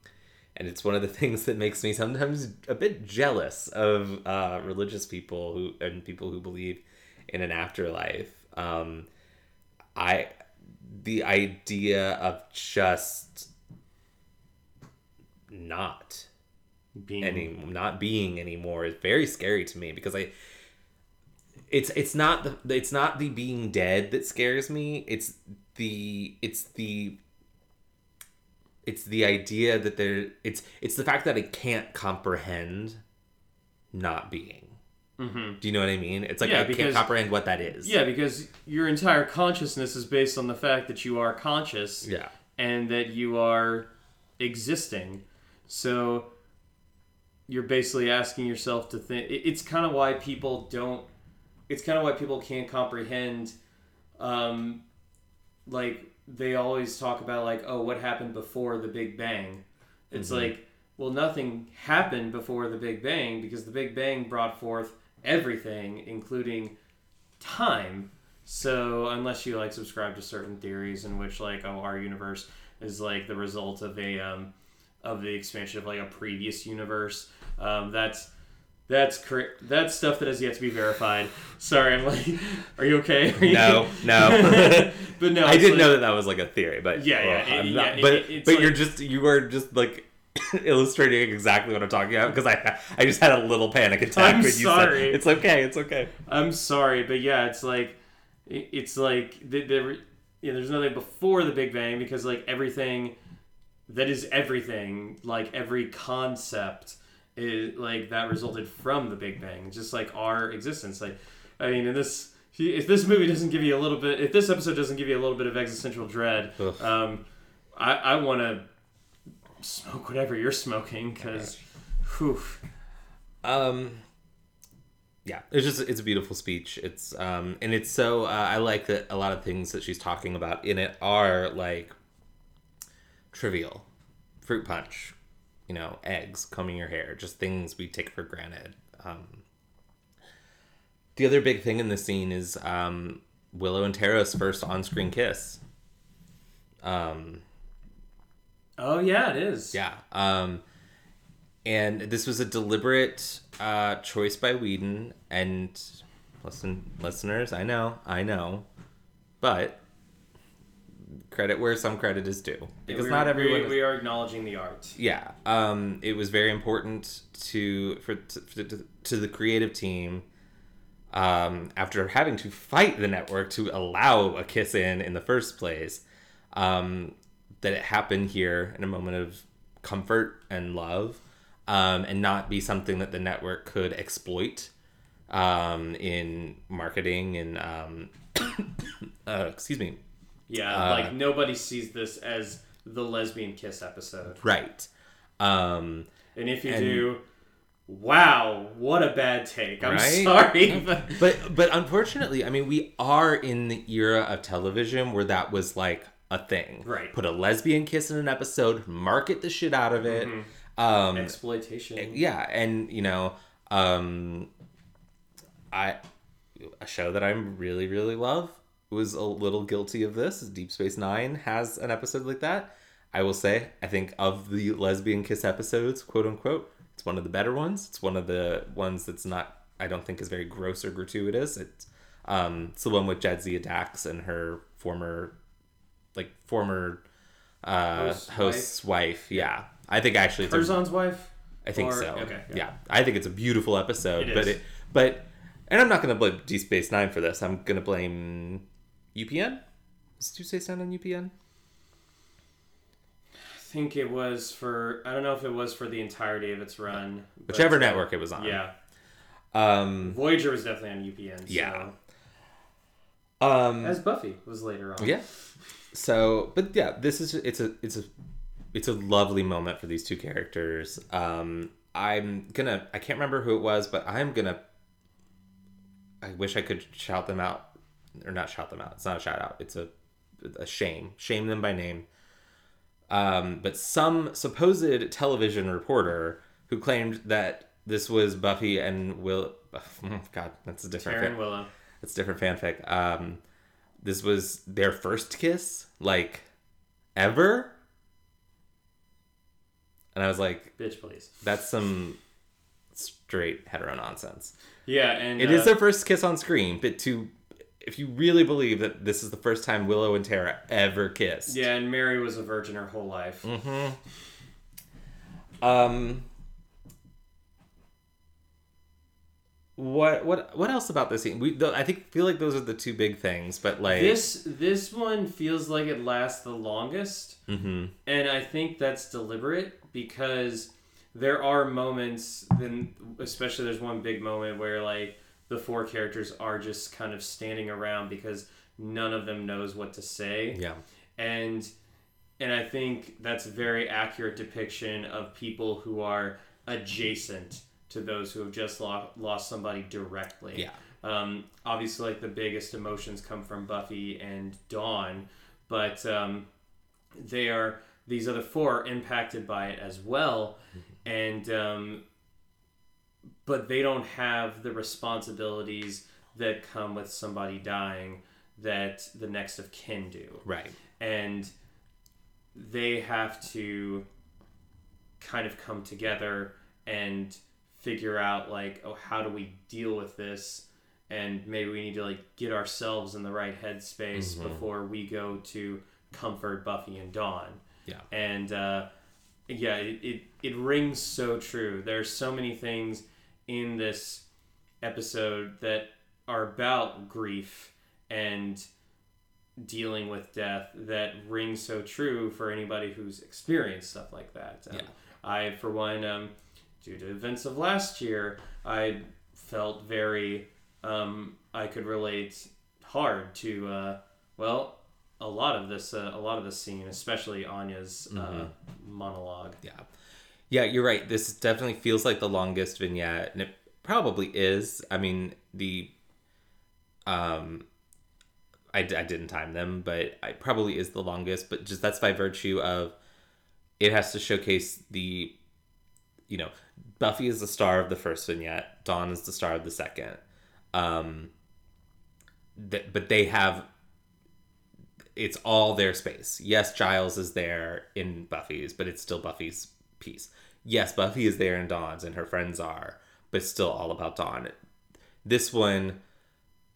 and it's one of the things that makes me sometimes a bit jealous of uh, religious people who and people who believe in an afterlife. Um, I the idea of just not Being any not being anymore is very scary to me because I it's it's not the it's not the being dead that scares me. It's the it's the it's the idea that there it's it's the fact that I can't comprehend not being. Mm-hmm. do you know what I mean? It's like Yeah, I because- can't comprehend what that is. Yeah, because your entire consciousness is based on the fact that you are conscious yeah. and that you are existing. So you're basically asking yourself to think. It's kind of why people don't. It's kind of why people can't comprehend, um, like they always talk about like, oh, what happened before the Big Bang? It's like, well, nothing happened before the Big Bang because the Big Bang brought forth everything, including time. So unless you like subscribe to certain theories in which like, oh, our universe is like the result of a um, of the expansion of like a previous universe, um, that's that's cra- that's stuff that has yet to be verified. Sorry, I'm like, are you okay? Are you- No, no. but no, I didn't like- know that that was like a theory, but Yeah, yeah, well, I'm not- it- but it- but you're just you were just like illustrating exactly what I'm talking about because I I just had a little panic attack I'm when you sorry. said it's okay, it's okay. I'm sorry, but yeah, it's like it's like the, the, yeah, there's nothing before the Big Bang because like everything that is everything, like every concept is like that resulted from the Big Bang, just like our existence. Like, I mean, in this if this movie doesn't give you a little bit, if this episode doesn't give you a little bit of existential dread, Ugh. um, I I want to smoke whatever you're smoking because, whew. Um, yeah, it's just it's a beautiful speech. It's um, and it's so uh, I like that a lot of things that she's talking about in it are like trivial, fruit punch, you know, eggs, combing your hair, just things we take for granted. Um, the other big thing in the scene is um, Willow and Tara's first on-screen kiss. Um, Oh yeah, it is. yeah. Um, and this was a deliberate uh, choice by Whedon. And listen, listeners, I know, I know, but credit where some credit is due because We- not we- everyone. is- We, are acknowledging the art. yeah, um, it was very important to for to, to, to the creative team. Um, after having to fight the network to allow a kiss in in the first place, um, that it happened here in a moment of comfort and love, um, and not be something that the network could exploit um, in marketing and um, uh, excuse me, Yeah, Uh, like nobody sees this as the lesbian kiss episode. right. Um, And if you And- do, wow, what a bad take. I'm Right? sorry. But but but unfortunately, I mean, we are in the era of television where that was like a thing. Right. Put a lesbian kiss in an episode, market the shit out of it. Mm-hmm. Um, exploitation. yeah, and you know, um, I a show that I'm really really love was a little guilty of this. Deep Space Nine has an episode like that. I will say, I think of the lesbian kiss episodes, quote unquote, it's one of the better ones. It's one of the ones that's not, I don't think, is very gross or gratuitous. It's um, it's the one with Jadzia Dax and her former, like former uh, Host's host's wife. Yeah, I think actually a Curzon's wife? I think Or- so. okay, yeah. yeah. I think it's a beautiful episode, It but it but and I'm not going to blame Deep Space Nine for this. I'm going to blame UPN. Deep Space Nine on UPN? I think it was for, I don't know if it was for the entirety of its run. Whichever network it was on. Yeah. Um. Voyager was definitely on UPN. So. Yeah. Um. As Buffy was later on. Yeah. So, but yeah, this is it's a it's a it's a lovely moment for these two characters. Um, I'm gonna I can't remember who it was, but I'm gonna. I wish I could shout them out, or not shout them out. It's not a shout out. It's a a shame. Shame them by name. Um, but some supposed television reporter who claimed that this was Buffy and Will. God, that's a different. Taryn Willow. It's different fanfic. Um, this was their first kiss, like ever, and I was like, Bitch, please. "That's some straight hetero nonsense." Yeah, and It uh, is their first kiss on screen, but to if you really believe that this is the first time Willow and Tara ever kissed, Yeah, and Mary was a virgin her whole life. Mm. Um. What what what else about this scene? We th- I think feel like those are the two big things, but like This this one feels like it lasts the longest, Mhm. and I think that's deliberate because there are moments. Then, especially there's one big moment where like the four characters are just kind of standing around because none of them knows what to say, yeah. and and I think that's a very accurate depiction of people who are adjacent to those who have just lo- lost somebody directly. Yeah. Um, obviously, like the biggest emotions come from Buffy and Dawn, but um, they are these other four are impacted by it as well, and um, but they don't have the responsibilities that come with somebody dying that the next of kin do. Right. and they have to kind of come together and figure out like oh how do we deal with this? And maybe we need to like get ourselves in the right headspace before we go to comfort buffy and dawn. Yeah. and uh, yeah it, it, it rings so true. There's so many things in this episode that are about grief and dealing with death that rings so true for anybody who's experienced stuff like that. Um, Yeah. I, for one, um, due to events of last year, I felt very, um, I could relate hard to, uh, well, a lot of this, uh, a lot of this scene, especially Anya's uh, monologue. Yeah. Yeah, you're right. This definitely feels like the longest vignette, and it probably is. I mean, the um I, I didn't time them, but it probably is the longest, but just that's by virtue of it has to showcase the you know, Buffy is the star of the first vignette, Dawn is the star of the second. Um th- but they have it's all their space. Yes, Giles is there in Buffy's, but it's still Buffy's piece. Yes, Buffy is there in Dawn's, and her friends are, but it's still all about Dawn. This one,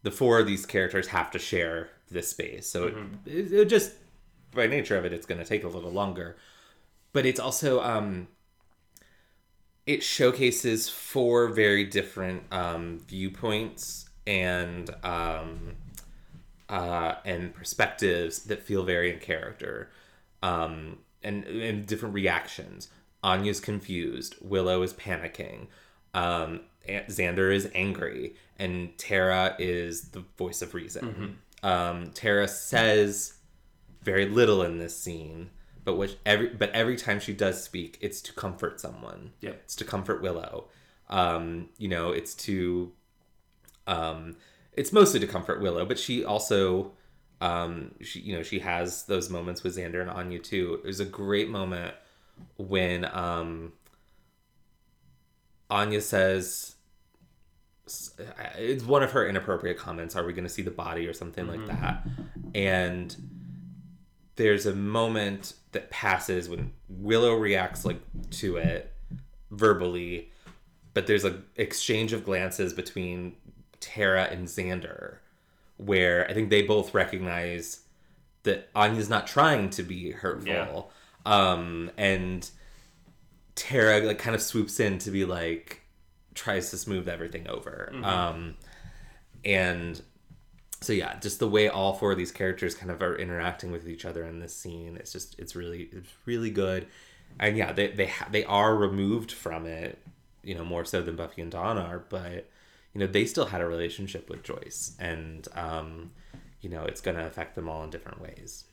the four of these characters have to share this space, so it, it, it just by nature of it, it's going to take a little longer. But it's also um, it showcases four very different um, viewpoints and um, uh, and perspectives that feel very in character um, and, and different reactions. Anya's confused. Willow is panicking. Um, Xander is angry. And Tara is the voice of reason. Um, Tara says very little in this scene, but which every but every time she does speak, it's to comfort someone. Yep. It's to comfort Willow. Um, you know, it's to um it's mostly to comfort Willow, but she also um she you know, she has those moments with Xander and Anya too. It was a great moment when um Anya says it's one of her inappropriate comments are we going to see the body? or something like that. And there's a moment that passes when willow reacts like to it verbally but there's a exchange of glances between tara and xander where i think they both recognize that anya's not trying to be hurtful. Yeah. Um and tara like kind of swoops in to be like tries to smooth everything over. Um and so yeah just the way all four of these characters kind of are interacting with each other in this scene it's just it's really it's really good. And yeah they they, ha- they are removed from it you know more so than buffy and dawn are but you know they still had a relationship with joyce. And um you know it's going to affect them all in different ways.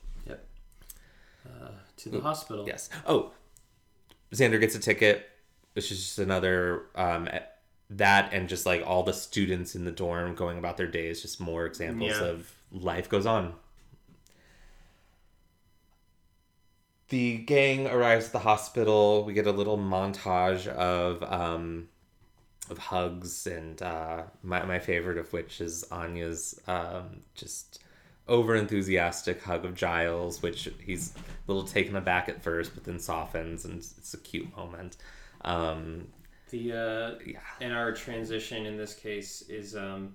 Uh, to the hospital. yes oh xander gets a ticket which is just another um that and just like all the students in the dorm going about their days just more examples Yeah. of life goes on the gang arrives at the hospital we get a little montage of um of hugs and uh my, my favorite of which is anya's um just over enthusiastic hug of giles which he's a little taken aback at first but then softens and it's a cute moment um The uh, yeah and our transition in this case is um,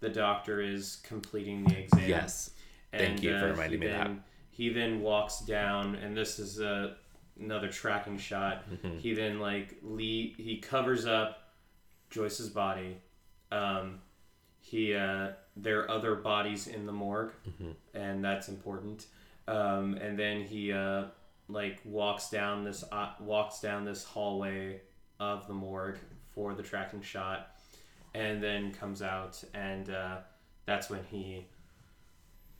the doctor is completing the exam. yes Thank you for reminding he me of that. then, He then walks down, and this is uh, another tracking shot. Mm-hmm. He then like le- he covers up Joyce's body. Um, he uh, there are other bodies in the morgue, Mm-hmm. and that's important. Um, and then he uh, like walks down this uh, walks down this hallway of the morgue for the tracking shot, and then comes out, and uh, that's when he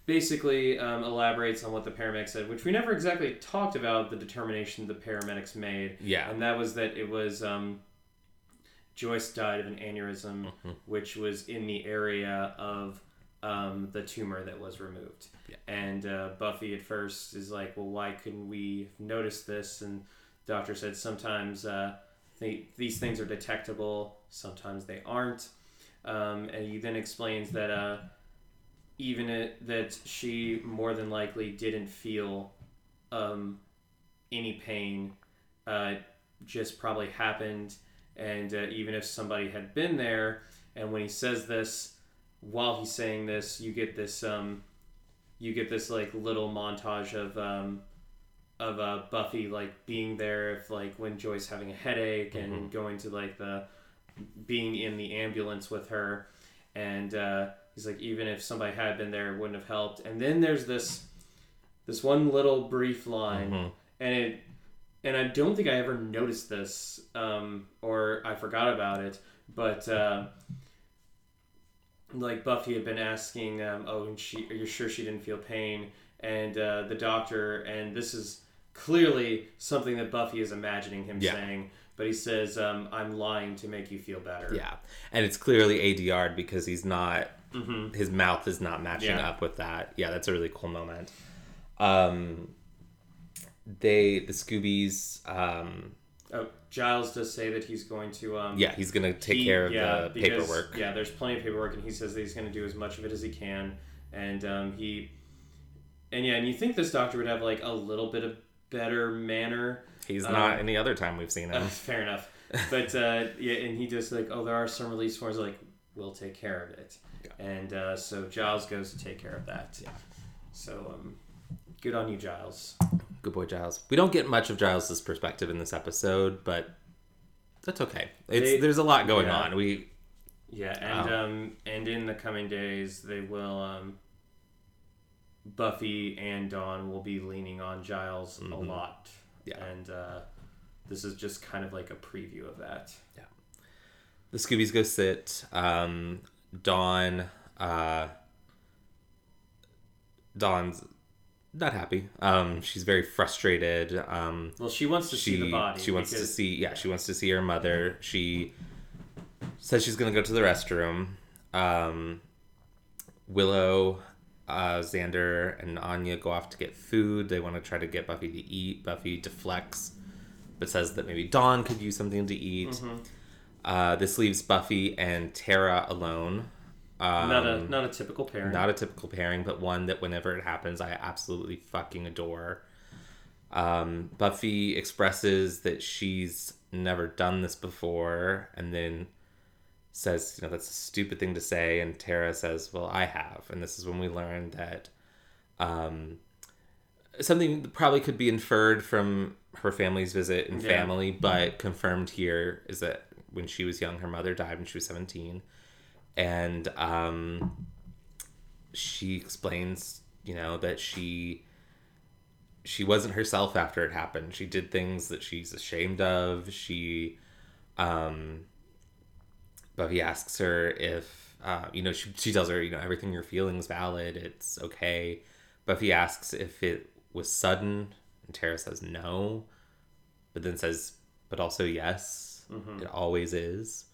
basically um, elaborates on what the paramedics said, which we never exactly talked about the determination the paramedics made. Yeah. And that was that it was um, Joyce died of an aneurysm, which was in the area of um, the tumor that was removed. Yeah. And uh, Buffy at first is like, well, why couldn't we notice this? And doctor said sometimes uh, they, these things are detectable, sometimes they aren't. Um, and he then explains that uh, even it, that she more than likely didn't feel um, any pain, uh, just probably happened. And uh, even if somebody had been there, and when he says this, while he's saying this, you get this um, you get this like little montage of um, of uh, Buffy like being there if like when Joyce having a headache and Mhm. going to like the being in the ambulance with her, and uh, he's like even if somebody had been there, it wouldn't have helped. And then there's this this one little brief line, Mhm. and it and I don't think I ever noticed this um, or I forgot about it, but. Uh, like Buffy had been asking, um, "Oh, and she, are you sure she didn't feel pain?" And uh, the doctor, and this is clearly something that Buffy is imagining him Yeah. saying, but he says, um, "I'm lying to make you feel better." Yeah, and it's clearly ADR'd because he's not. hmm His mouth is not matching Yeah. up with that. Yeah, that's a really cool moment. Um, they the Scoobies. Um, Oh, Giles does say that he's going to. Um, yeah, he's gonna take he- care of yeah, the because- paperwork. Yeah, there's plenty of paperwork, and he says that he's going to do as much of it as he can. And um, he, and yeah, and you think this doctor would have like a little bit of better manner. He's um, not any other time we've seen Uh, him. fair enough. But uh, yeah, and he just like, oh, there are some release forms. Like, we'll take care of it. Yeah. And uh, so Giles goes to take care of that. Yeah. So um, good on you, Giles. Good boy, Giles. We don't get much of Giles's perspective in this episode, but that's okay. It's They- there's a lot going yeah. on. We Yeah, and Wow. um, and in the coming days, they will um, Buffy and Dawn will be leaning on Giles a Mhm. lot. Yeah. And uh, this is just kind of like a preview of that. Yeah, the Scoobies go sit. Um, Dawn, uh, Dawn's not happy. Um, she's very frustrated. Um, Well, she wants to she see the body. she wants to see yeah she wants to see her mother. She says she's gonna go to the restroom. Um, Willow, uh, Xander, and Anya go off to get food. They want to try to get Buffy to eat. Buffy deflects, but says that maybe Dawn could use something to eat. Mhm. Uh, this leaves Buffy and Tara alone. Um, not a not a typical parent. not a typical pairing, but one that whenever it happens, I absolutely fucking adore. Um, Buffy expresses that she's never done this before, and then says, "You know, that's a stupid thing to say." And Tara says, "Well, I have," and this is when we learn that um, something that probably could be inferred from her family's visit and Yeah. family, but confirmed here is that when she was young, her mother died when she was seventeen and um, she explains, you know, that she she wasn't herself after it happened. She did things that she's ashamed of. She, um, Buffy asks her if, uh, you know, she, she tells her, you know, everything you're feeling is valid. It's okay. Buffy asks if it was sudden, and Tara says no, but then says, but also yes. Mhm. It always is.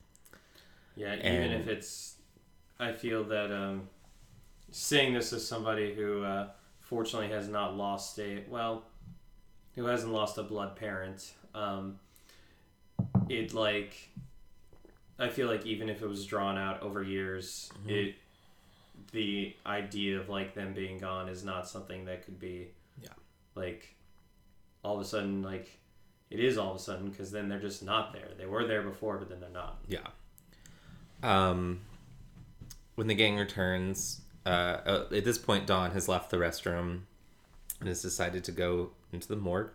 Yeah, even And- if it's, I feel that um, saying this as somebody who uh, fortunately has not lost a well, who hasn't lost a blood parent, um, it like, I feel like even if it was drawn out over years, Mhm. it, the idea of like them being gone is not something that could be, Yeah. like, all of a sudden like. It is all of a sudden because then they're just not there. They were there before, but then they're not. Yeah. Um, when the gang returns, uh, uh, at this point, Dawn has left the restroom and has decided to go into the morgue.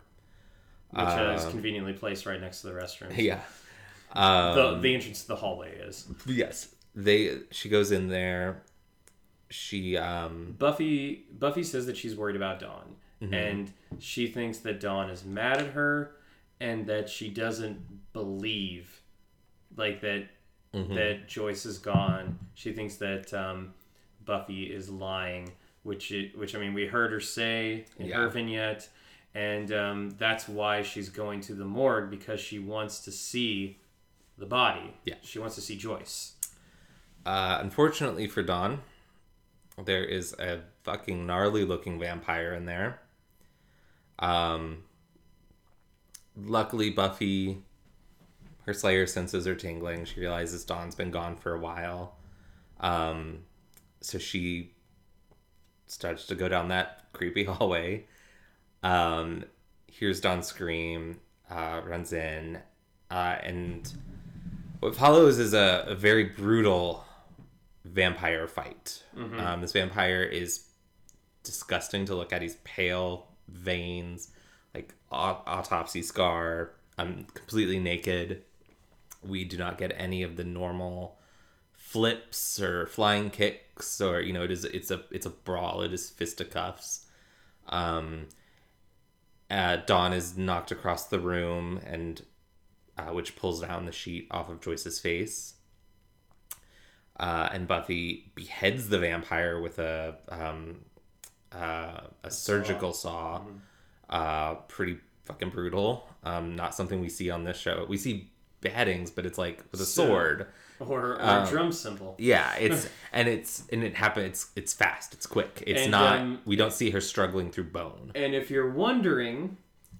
which uh, is Um, conveniently placed right next to the restroom. Yeah. Um, the, the entrance to the hallway is. yes. They. She goes in there. She. Um. Buffy Buffy says that she's worried about Dawn, Mhm. and she thinks that Dawn is mad at her, and that she doesn't believe, like that mhm. that Joyce is gone. She thinks that um, Buffy is lying, which it, which I mean we heard her say in Yeah. her vignette, and um, that's why she's going to the morgue because she wants to see the body. Yeah. she wants to see Joyce. Uh, unfortunately for Dawn, there is a fucking gnarly looking vampire in there. Um, luckily, Buffy, her Slayer senses are tingling. She realizes Dawn's been gone for a while. Um, so she starts to go down that creepy hallway. Um, hears Dawn scream, uh, runs in, uh, and what follows is a, a very brutal vampire fight. Um, this vampire is disgusting to look at. He's pale, veins, like au- autopsy scar. I'm completely naked. We do not get any of the normal flips or flying kicks or you know it is it's a it's a brawl. It is fisticuffs. Um, uh, Dawn is knocked across the room and uh, which pulls down the sheet off of Joyce's face. Uh, and Buffy beheads the vampire with a um, uh, a surgical saw. Uh, pretty fucking brutal. Um, not something we see on this show. We see beheadings, but it's like with a So- sword. Or, or Um, a drum cymbal. Yeah, it's and it's and it happens. It's it's fast. It's quick. It's And, not. um, we don't see her struggling through bone. And if you're wondering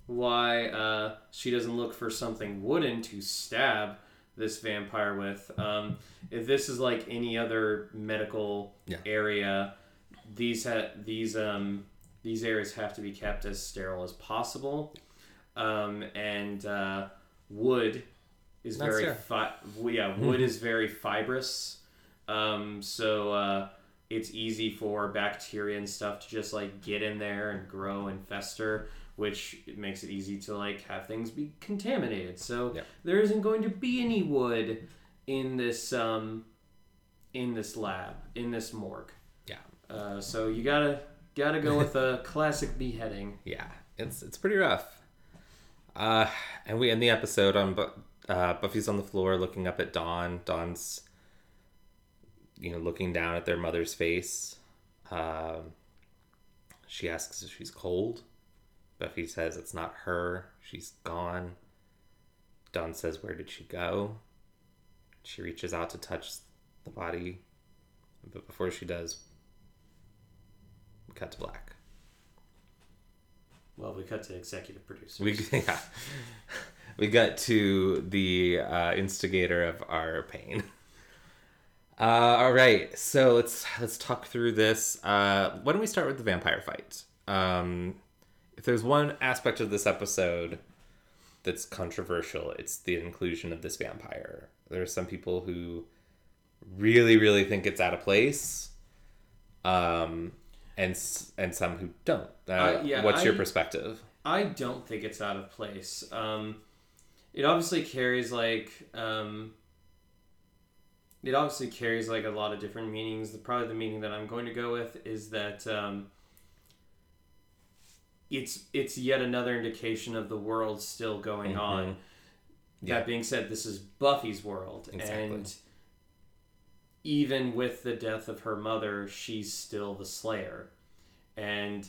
why uh, she doesn't look for something wooden to stab this vampire with, um, if this is like any other medical Yeah. area, these ha- these um, these areas have to be kept as sterile as possible, um, and uh, wood is That's very fair. fi- yeah wood is very fibrous, um, so. Uh, it's easy for bacteria and stuff to just like get in there and grow and fester which makes it easy to like have things be contaminated so Yeah. there isn't going to be any wood in this um in this lab in this morgue Yeah, uh, so you gotta gotta go with a classic beheading yeah. It's it's pretty rough. Uh, and we end the episode on Bu- uh, Buffy's on the floor looking up at Dawn. Dawn's, you know, looking down at their mother's face. Um, she asks if she's cold. Buffy says it's not her. She's gone. Dawn says, Where did she go? She reaches out to touch the body. But before she does, cut to black. Well we cut to executive producer. We yeah. we got to the uh, instigator of our pain. Uh, all right, so let's let's talk through this. Uh, why don't we start with the vampire fight? Um, if there's one aspect of this episode that's controversial, it's the inclusion of this vampire. There are some people who really, really think it's out of place, um, and and some who don't. Uh, Uh, yeah, what's your perspective? I don't think it's out of place. Um, it obviously carries like um, it obviously carries like a lot of different meanings. The probably the meaning that I'm going to go with is that um, it's it's yet another indication of the world still going Mhm. on. Yeah. That being said, this is Buffy's world, Exactly. and even with the death of her mother, she's still the Slayer, and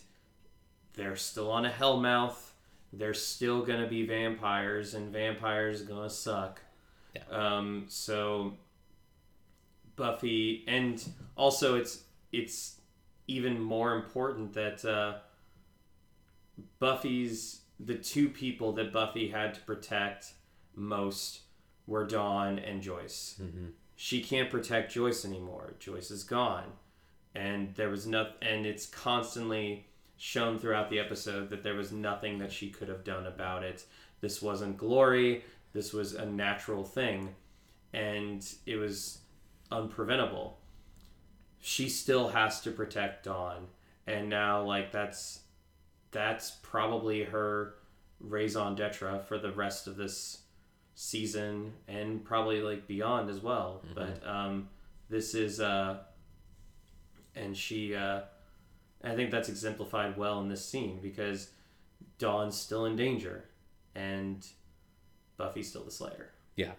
they're still on a Hellmouth. They're still gonna be vampires, and vampires gonna suck. Yeah. Um. So Buffy, and also it's it's even more important that uh, Buffy's the two people that Buffy had to protect most were Dawn and Joyce. Mm-hmm. She can't protect Joyce anymore. Joyce is gone, and there was nothing. and it's constantly shown throughout the episode that there was nothing that she could have done about it. This wasn't glory. This was a natural thing, and it was unpreventable. She still has to protect Dawn, and now like that's that's probably her raison d'etre for the rest of this season and probably like beyond as well. But um, this is uh, and she uh, I think that's exemplified well in this scene because Dawn's still in danger and Buffy's still the Slayer. Yeah.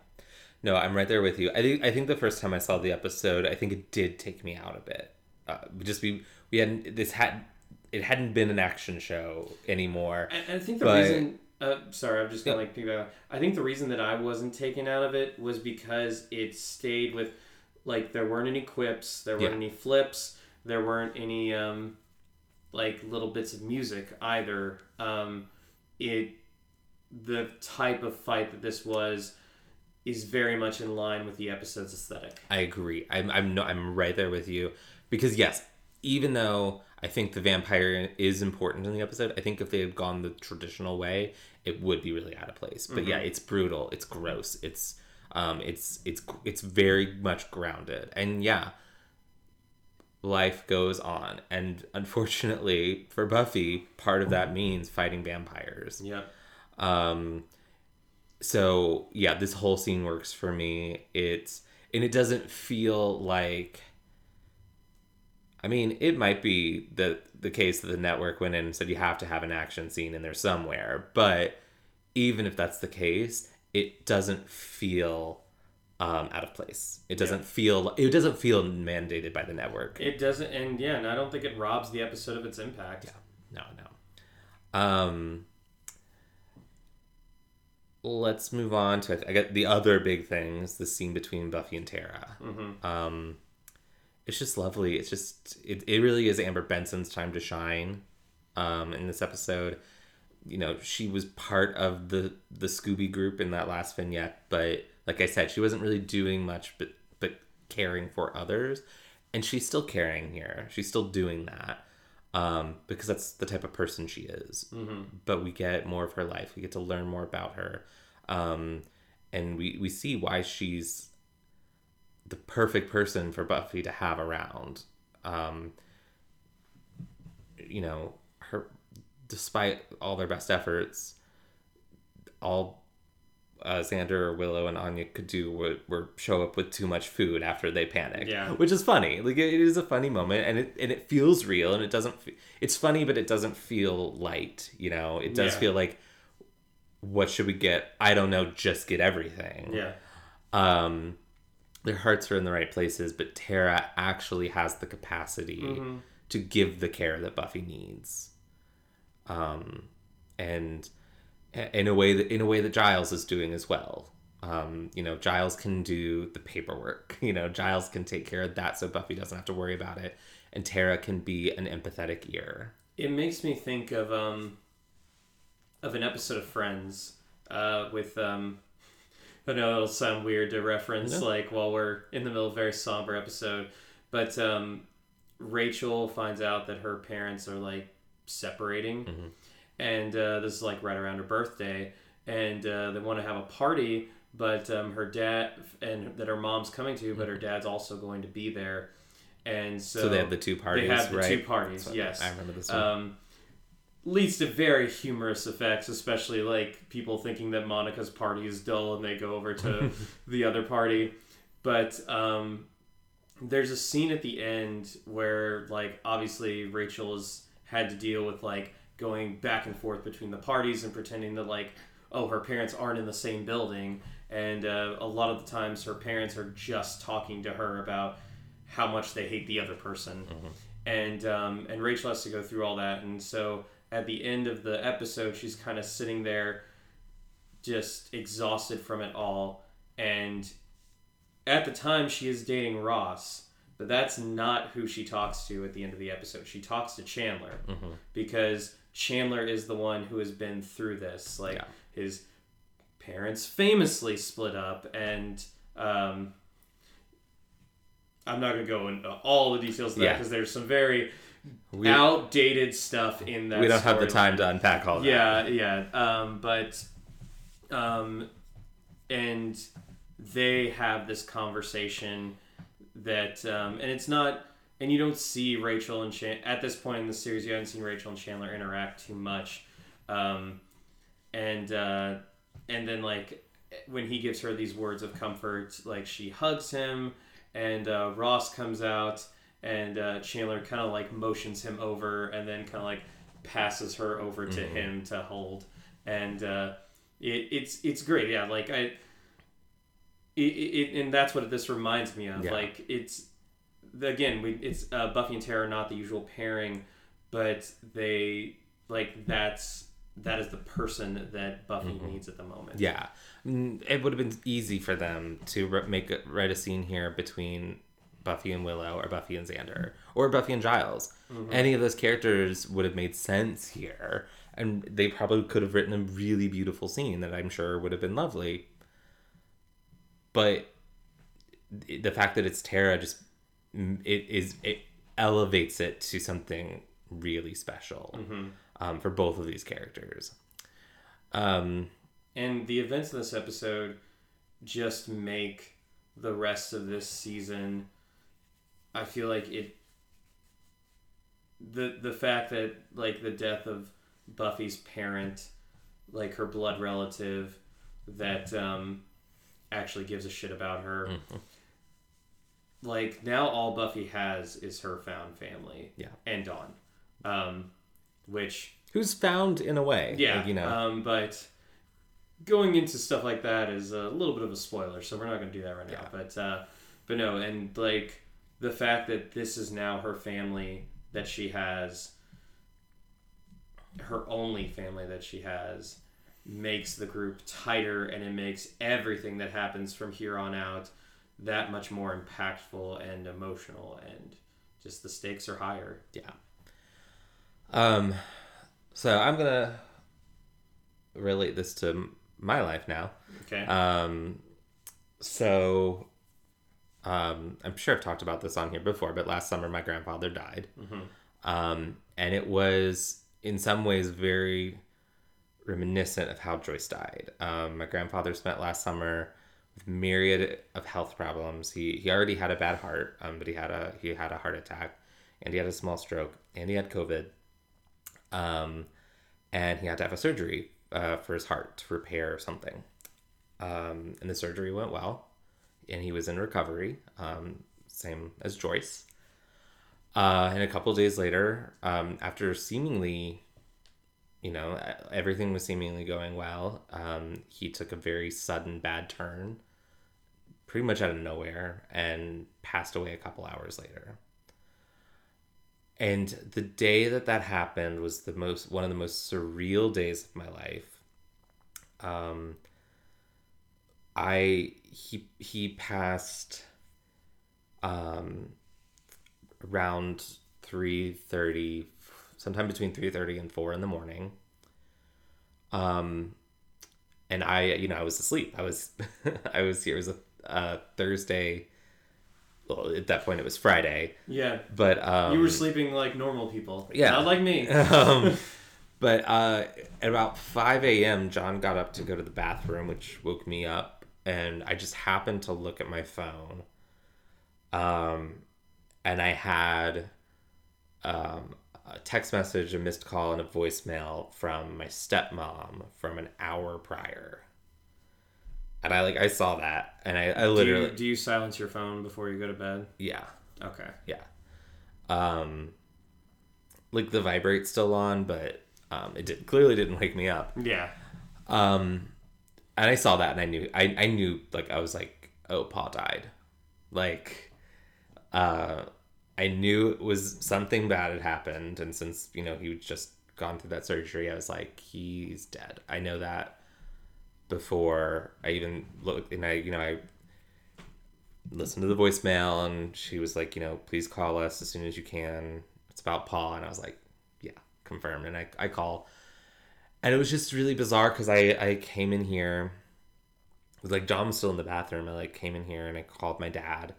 No, I'm right there with you. I think I think the first time I saw the episode, I think it did take me out a bit. Uh, just we we hadn't this had it hadn't been an action show anymore. And, and I think the But- reason. Uh, sorry, I'm just gonna like piggyback. I think the reason that I wasn't taken out of it was because it stayed with, like, there weren't any quips, there weren't Yeah. any flips, There weren't any um, like little bits of music either. Um, it the type of fight that this was is very much in line with the episode's aesthetic. I agree. I'm I'm no, I'm right there with you because yes, even though I think the vampire is important in the episode, I think if they had gone the traditional way, it would be really out of place. But yeah, it's brutal. It's gross. It's um it's it's it's very much grounded. And yeah, life goes on. And unfortunately for Buffy, part of that means fighting vampires. Yep. Um, so yeah, this whole scene works for me. It's and it doesn't feel like. I mean, it might be the the case that the network went in and said you have to have an action scene in there somewhere, but even if that's the case, it doesn't feel um, out of place. It doesn't Yeah. feel it doesn't feel mandated by the network. It doesn't, and yeah, and I don't think it robs the episode of its impact. Yeah, no, no. Um, let's move on to I got the other big things. The scene between Buffy and Tara. Mm-hmm. Um, it's just lovely. It's just it, it really is Amber Benson's time to shine. Um, in this episode, you know, she was part of the the Scooby group in that last vignette, but like I said, she wasn't really doing much, but but caring for others, and she's still caring here. She's still doing that um, because that's the type of person she is. Mm-hmm. But we get more of her life. We get to learn more about her, um, and we we see why she's the perfect person for Buffy to have around. Um, you know, her despite all their best efforts, all uh, Xander or Willow and Anya could do were, were show up with too much food after they panic. Yeah. which is funny. Like it is a funny moment, and it and it feels real, and it doesn't. fe- It's funny, but it doesn't feel light. You know, it does Yeah. feel like, what should we get? I don't know. Just get everything Yeah. um, their hearts are in the right places, but Tara actually has the capacity Mhm. to give the care that Buffy needs. Um, and in a way that in a way that Giles is doing as well. Um, you know, Giles can do the paperwork. You know, Giles can take care of that, so Buffy doesn't have to worry about it, and Tara can be an empathetic ear. It makes me think of um of an episode of Friends uh, with um I know it'll sound weird to reference No. like while we're in the middle of a very somber episode, but um Rachel finds out that her parents are like separating, Mhm. And uh, this is like right around her birthday, and uh, they want to have a party, but um, her dad and that her mom's coming to, but her dad's also going to be there, and so, So, they have the two parties, they have the right? two parties. Yes, I remember this one. um, leads to very humorous effects, especially like people thinking that Monica's party is dull and they go over to the other party. But um, there's a scene at the end where, like, obviously Rachel has had to deal with like going back and forth between the parties and pretending that like, oh, her parents aren't in the same building, and uh, a lot of the times her parents are just talking to her about how much they hate the other person. And um, and Rachel has to go through all that, and so at the end of the episode, she's kind of sitting there, just exhausted from it all, and at the time she is dating Ross, but that's not who she talks to at the end of the episode. She talks to Chandler Mhm. because Chandler is the one who has been through this, like Yeah. his parents famously split up and. Um, I'm not going to go into all the details of that Yeah. because there's some very We, outdated stuff in that. we don't have the time to unpack all that. Yeah, yeah. Um, but, um, and they have this conversation that, um, and it's not, and you don't see Rachel and Chan- at this point in the series, you haven't seen Rachel and Chandler interact too much, um, and uh, and then like when he gives her these words of comfort, like she hugs him, and uh, Ross comes out, and uh, Chandler kind of like motions him over, and then kind of like passes her over to Mhm. him to hold, and uh, it, it's it's great. Yeah, like I. It, it, and that's what this reminds me of. Yeah. Like it's again, we it's uh, Buffy and Tara are not the usual pairing, but they like that's that is the person that Buffy Mhm. needs at the moment. Yeah, it would have been easy for them to make a, write a scene here between Buffy and Willow or Buffy and Xander or Buffy and Giles. Mm-hmm. Any of those characters would have made sense here. And they probably could have written a really beautiful scene that I'm sure would have been lovely. But the fact that it's Tara just it is it elevates it to something really special um, for both of these characters. Um, And the events in this episode just make the rest of this season. I feel like it. The the fact that like the death of Buffy's parent, like her blood relative, that um, actually gives a shit about her. Like now, all Buffy has is her found family. Yeah. and Dawn, um, which who's found in a way, yeah, like, you know. Um, but going into stuff like that is a little bit of a spoiler, so we're not going to do that right now. Yeah. But uh, but no, and like the fact that this is now her family that she has, her only family that she has, makes the group tighter, and it makes everything that happens from here on out that much more impactful and emotional, and just the stakes are higher. Yeah. Um, so I'm gonna relate this to my life now. Okay. Um, so, um, I'm sure I've talked about this on here before, but last summer my grandfather died. Um, and it was in some ways very reminiscent of how Joyce died. Um, my grandfather spent last summer myriad of health problems. He he already had a bad heart, um, but he had a he had a heart attack, and he had a small stroke, and he had COVID. Um, and he had to have a surgery uh, for his heart to repair something. Um, and the surgery went well, and he was in recovery, um, same as Joyce. Uh, and a couple days later, um, after seemingly, you know, everything was seemingly going well, um, he took a very sudden bad turn, pretty much out of nowhere, and passed away a couple hours later. And the day that that happened was the most one of the most surreal days of my life. Um, I he he passed um around 3:30 sometime between 3:30 and 4 in the morning. Um and I you know I was asleep. I was I was here it was a uh, Thursday well at that point it was Friday, yeah. but um You were sleeping like normal people. Yeah. Not like me. um, but uh, at about 5 a.m., John got up to go to the bathroom, which woke me up. And I just happened to look at my phone. Um, and I had um, a text message, a missed call, and a voicemail from my stepmom from an hour prior. And I like I saw that, and I, I do, literally you, do you silence your phone before you go to bed? yeah Okay. yeah um like the vibrate's still on but um it did clearly didn't wake me up Yeah. um and i saw that and i knew i, I knew like i was like oh paul died like uh i knew it was something bad had happened and since you know he was just gone through that surgery i was like he's dead i know that before i even looked and i you know i listened to the voicemail and she was like, you know, please call us as soon as you can. It's about Paul. And I was like, yeah, confirmed. And I, I call. And it was just really bizarre because I, I came in here. It was like John was still in the bathroom. I like came in here and I called my dad.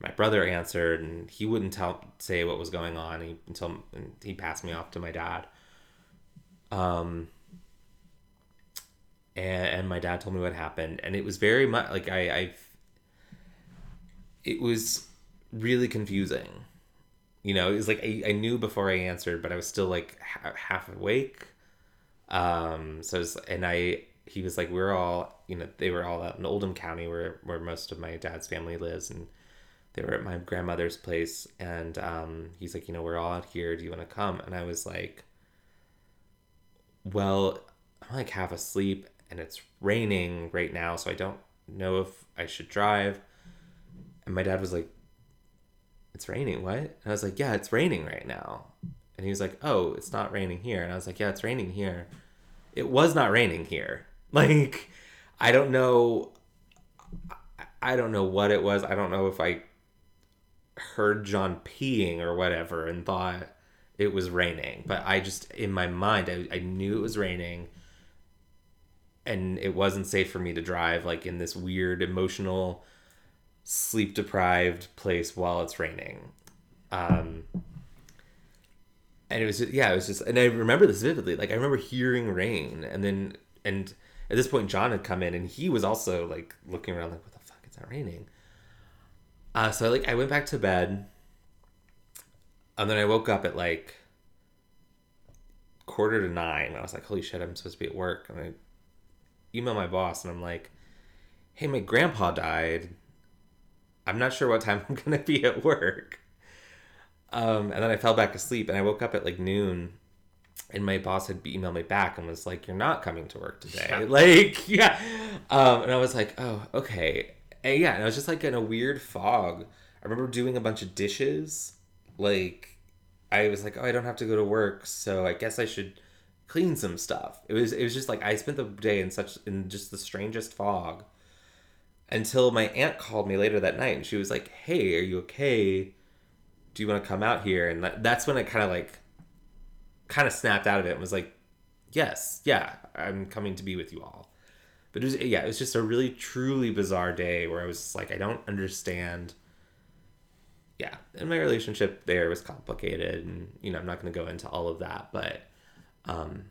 My brother answered and he wouldn't tell say what was going on he, until he passed me off to my dad. Um, and, and my dad told me what happened, and it was very much like I, I it was really confusing. You know, it was like I, I knew before I answered, but I was still like ha- half awake. Um, so was, and I, he was like, we're all, you know, they were all out in Oldham County where, where most of my dad's family lives. And they were at my grandmother's place. And, um, he's like, you know, we're all out here. Do you want to come? And I was like, well, I'm like half asleep and it's raining right now. So I don't know if I should drive. And my dad was like, It's raining, what? And I was like, Yeah, it's raining right now. And he was like, Oh, it's not raining here. And I was like, Yeah, it's raining here. It was not raining here. Like, I don't know. I- don't know what it was. I don't know if I heard John peeing or whatever and thought it was raining. But I just, in my mind, I, I knew it was raining and it wasn't safe for me to drive like in this weird emotional sleep deprived place while it's raining. Um, and it was just, yeah, it was just, and I remember this vividly. Like I remember hearing rain, and then and at this point, John had come in, and he was also like looking around, like, "What the fuck? It's not raining." Uh, so like I went back to bed, and then I woke up at like quarter to nine. I was like, "Holy shit! I'm supposed to be at work." And I email my boss, and I'm like, "Hey, my grandpa died. I'm not sure what time I'm gonna be at work." Um, and then I fell back asleep, and I woke up at like noon, and my boss had emailed me back and was like, "You're not coming to work today." Yeah. Like, yeah. Um, and I was like, "Oh, okay." And yeah, and I was just like in a weird fog. I remember doing a bunch of dishes. Like, I was like, "Oh, I don't have to go to work, so I guess I should clean some stuff." It was it was just like I spent the day in such in just the strangest fog. Until my aunt called me later that night, and she was like, "Hey, are you okay?" do you want to come out here and that, that's when i kind of like kind of snapped out of it and was like yes yeah i'm coming to be with you all but it was yeah it was just a really truly bizarre day where i was like i don't understand yeah and my relationship there was complicated and you know i'm not going to go into all of that but um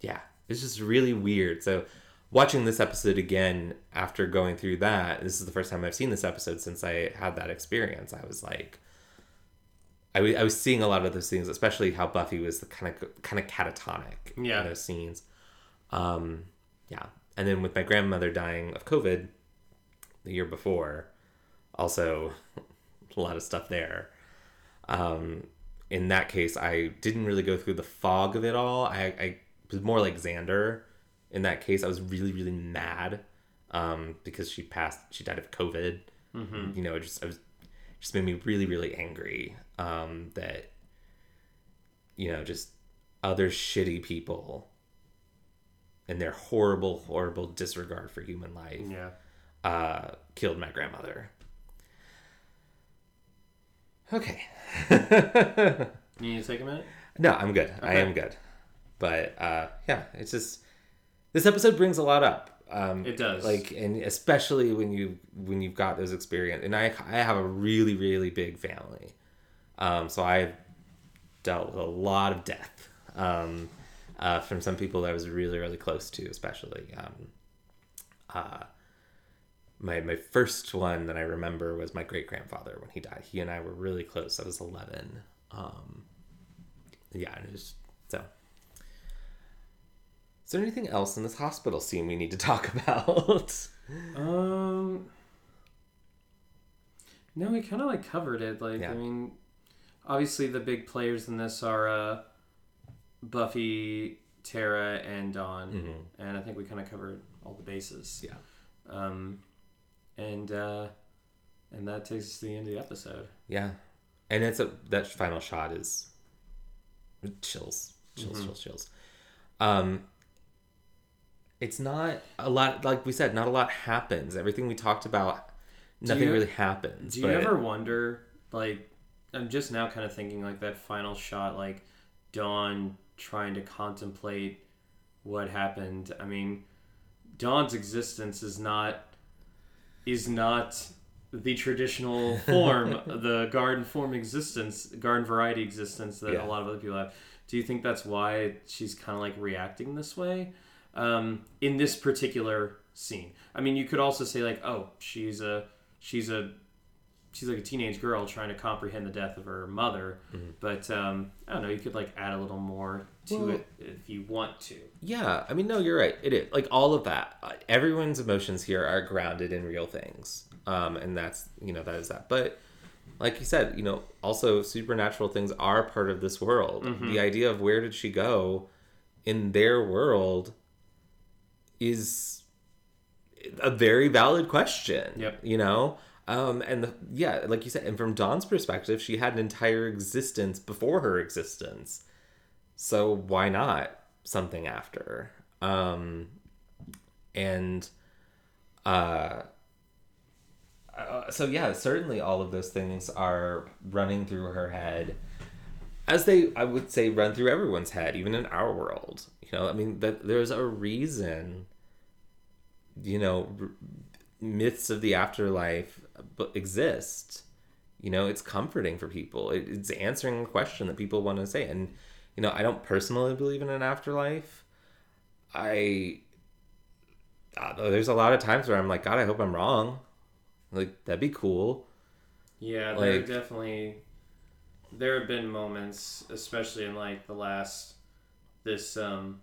yeah it's just really weird so watching this episode again after going through that this is the first time i've seen this episode since i had that experience i was like I was seeing a lot of those things, especially how Buffy was the kind of kind of catatonic Yeah. in those scenes. Um, yeah, and then with my grandmother dying of COVID the year before, also a lot of stuff there. Um, in that case, I didn't really go through the fog of it all. I, I was more like Xander. In that case, I was really really mad um, because she passed. She died of COVID. Mm-hmm. You know, it just I was just made me really really angry um, that you know just other shitty people and their horrible horrible disregard for human life Yeah. uh, killed my grandmother. Okay. You need to take a minute? no, I'm good. I am good. But uh, yeah, it's just this episode brings a lot up. Um, It does. Like, and especially when you when you've got those experience, and I I have a really really big family, um, so I've dealt with a lot of death um, uh, from some people that I was really really close to, especially. Um, uh, my my first one that I remember was my great grandfather when he died. He and I were really close. I was eleven. Um, yeah, and it was so. Is there anything else in this hospital scene we need to talk about? Um. No, we kind of like covered it. Like, Yeah. I mean, obviously the big players in this are uh, Buffy, Tara, and Dawn, Mm-hmm. and I think we kind of covered all the bases. Yeah. Um, and uh, and that takes us to the end of the episode. Yeah, and it's a that final shot is chills, chills, chills, chills. Um, it's not a lot. Like we said, not a lot happens. Everything we talked about, nothing you- really happens. Do you ever wonder, like, I'm just now kind of thinking, like, that final shot, like, Dawn trying to contemplate what happened. I mean, Dawn's existence is not is not the traditional form, the garden form existence, garden variety existence that Yeah. a lot of other people have. Do you think that's why she's kind of like reacting this way um, in this particular scene? I mean, you could also say like, oh, she's a she's a she's like a teenage girl trying to comprehend the death of her mother. But um, I don't know. You could like add a little more to Well- it if you want to. Yeah, I mean, no, you're right. It is like all of that. Uh, Everyone's emotions here are grounded in real things, um, and that's you know that is that. But like you said, you know, also supernatural things are part of this world. The idea of where did she go in their world is a very valid question. Yep. You know, um, and the, yeah, like you said, and from Dawn's perspective, she had an entire existence before her existence. So why not something after? Um, and uh, uh, so yeah, certainly all of those things are running through her head, as they I would say run through everyone's head, even in our world. You know, I mean that there's a reason. You know, r- myths of the afterlife exist. You know, it's comforting for people. It, it's answering a question that people want to say, and you know, I don't personally believe in an afterlife. I uh, there's a lot of times where I'm like, God, I hope I'm wrong. Like that'd be cool. Yeah, there Like- definitely there have been moments, especially in like the last this um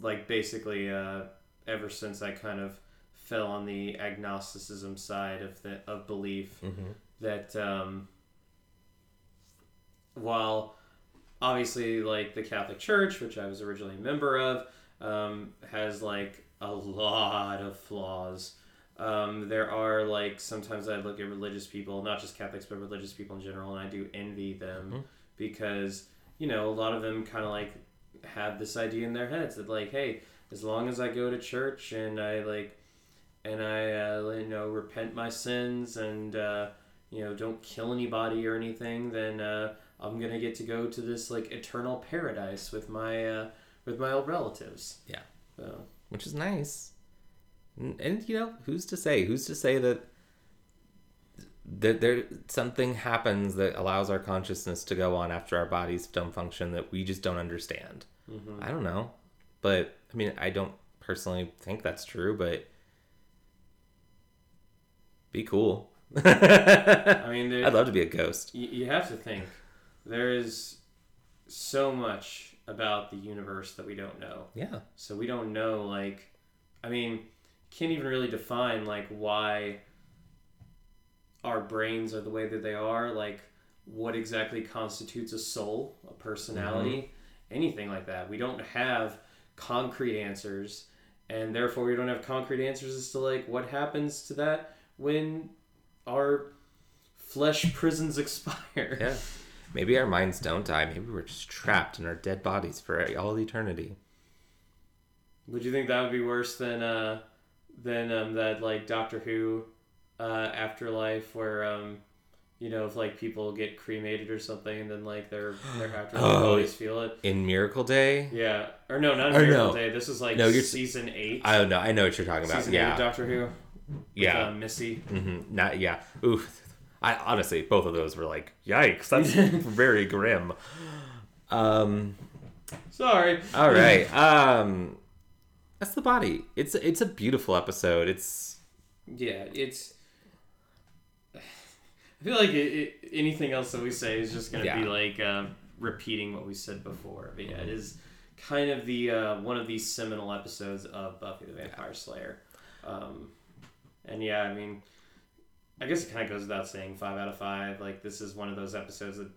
like basically uh ever since I kind of fell on the agnosticism side of the of belief Mm-hmm. that um while obviously like the Catholic Church, which I was originally a member of, um, has like a lot of flaws. Um, there are like sometimes I look at religious people, not just Catholics, but religious people in general, and I do envy them Mhm. because you know a lot of them kind of like have this idea in their heads that like, hey, as long as I go to church and I like and I uh, you know repent my sins and uh, you know don't kill anybody or anything, then uh, I'm gonna get to go to this like eternal paradise with my uh, with my old relatives. Yeah. So which is nice. And, and you know, who's to say? Who's to say that that there something happens that allows our consciousness to go on after our bodies don't function that we just don't understand? mhm. I don't know, but I mean, I don't personally think that's true, but be cool. I mean, I'd love to be a ghost. you, you have to think there is so much about the universe that we don't know. Yeah. So we don't know, like, I mean, can't even really define, like, why our brains are the way that they are, like, what exactly constitutes a soul, a personality, mm-hmm. anything like that. We don't have concrete answers, and therefore we don't have concrete answers as to, like, what happens to that when our flesh prisons expire. Yeah. Maybe our minds don't die. Maybe we're just trapped in our dead bodies for all eternity. Would you think that would be worse than uh, than um, that like Doctor Who uh, afterlife where um, you know if like people get cremated or something and then like their their afterlife Oh. bodies feel it? In Miracle Day, Yeah, or no, not Or Miracle no. Day. This is like No, you're- season eight. I don't know. I know what you're talking about. season Yeah. Doctor Who. With, Yeah. uh, Missy. hmm Not yeah. Ooh, I honestly both of those were like yikes. That's very grim. Um. Sorry. All right. Um. That's the body. It's it's a beautiful episode. It's Yeah, it's. I feel like it, it, anything else that we say is just going to Yeah. be like uh, repeating what we said before. But yeah, it is kind of the uh, one of these seminal episodes of Buffy the Vampire Slayer. Um, and yeah, I mean, I guess it kind of goes without saying, five out of five. Like this is one of those episodes that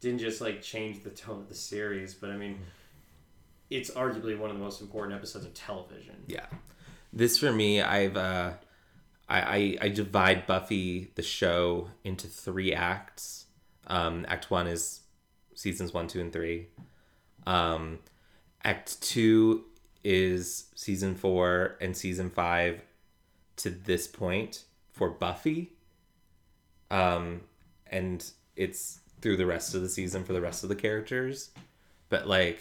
didn't just like change the tone of the series, but I mean, it's arguably one of the most important episodes of television. yeah. This for me, I've uh, I, I I divide Buffy the show into three acts. Um, act one is seasons one, two, and three. Um, act two is season four and season five to this point for Buffy. Um, and it's through the rest of the season for the rest of the characters. But like,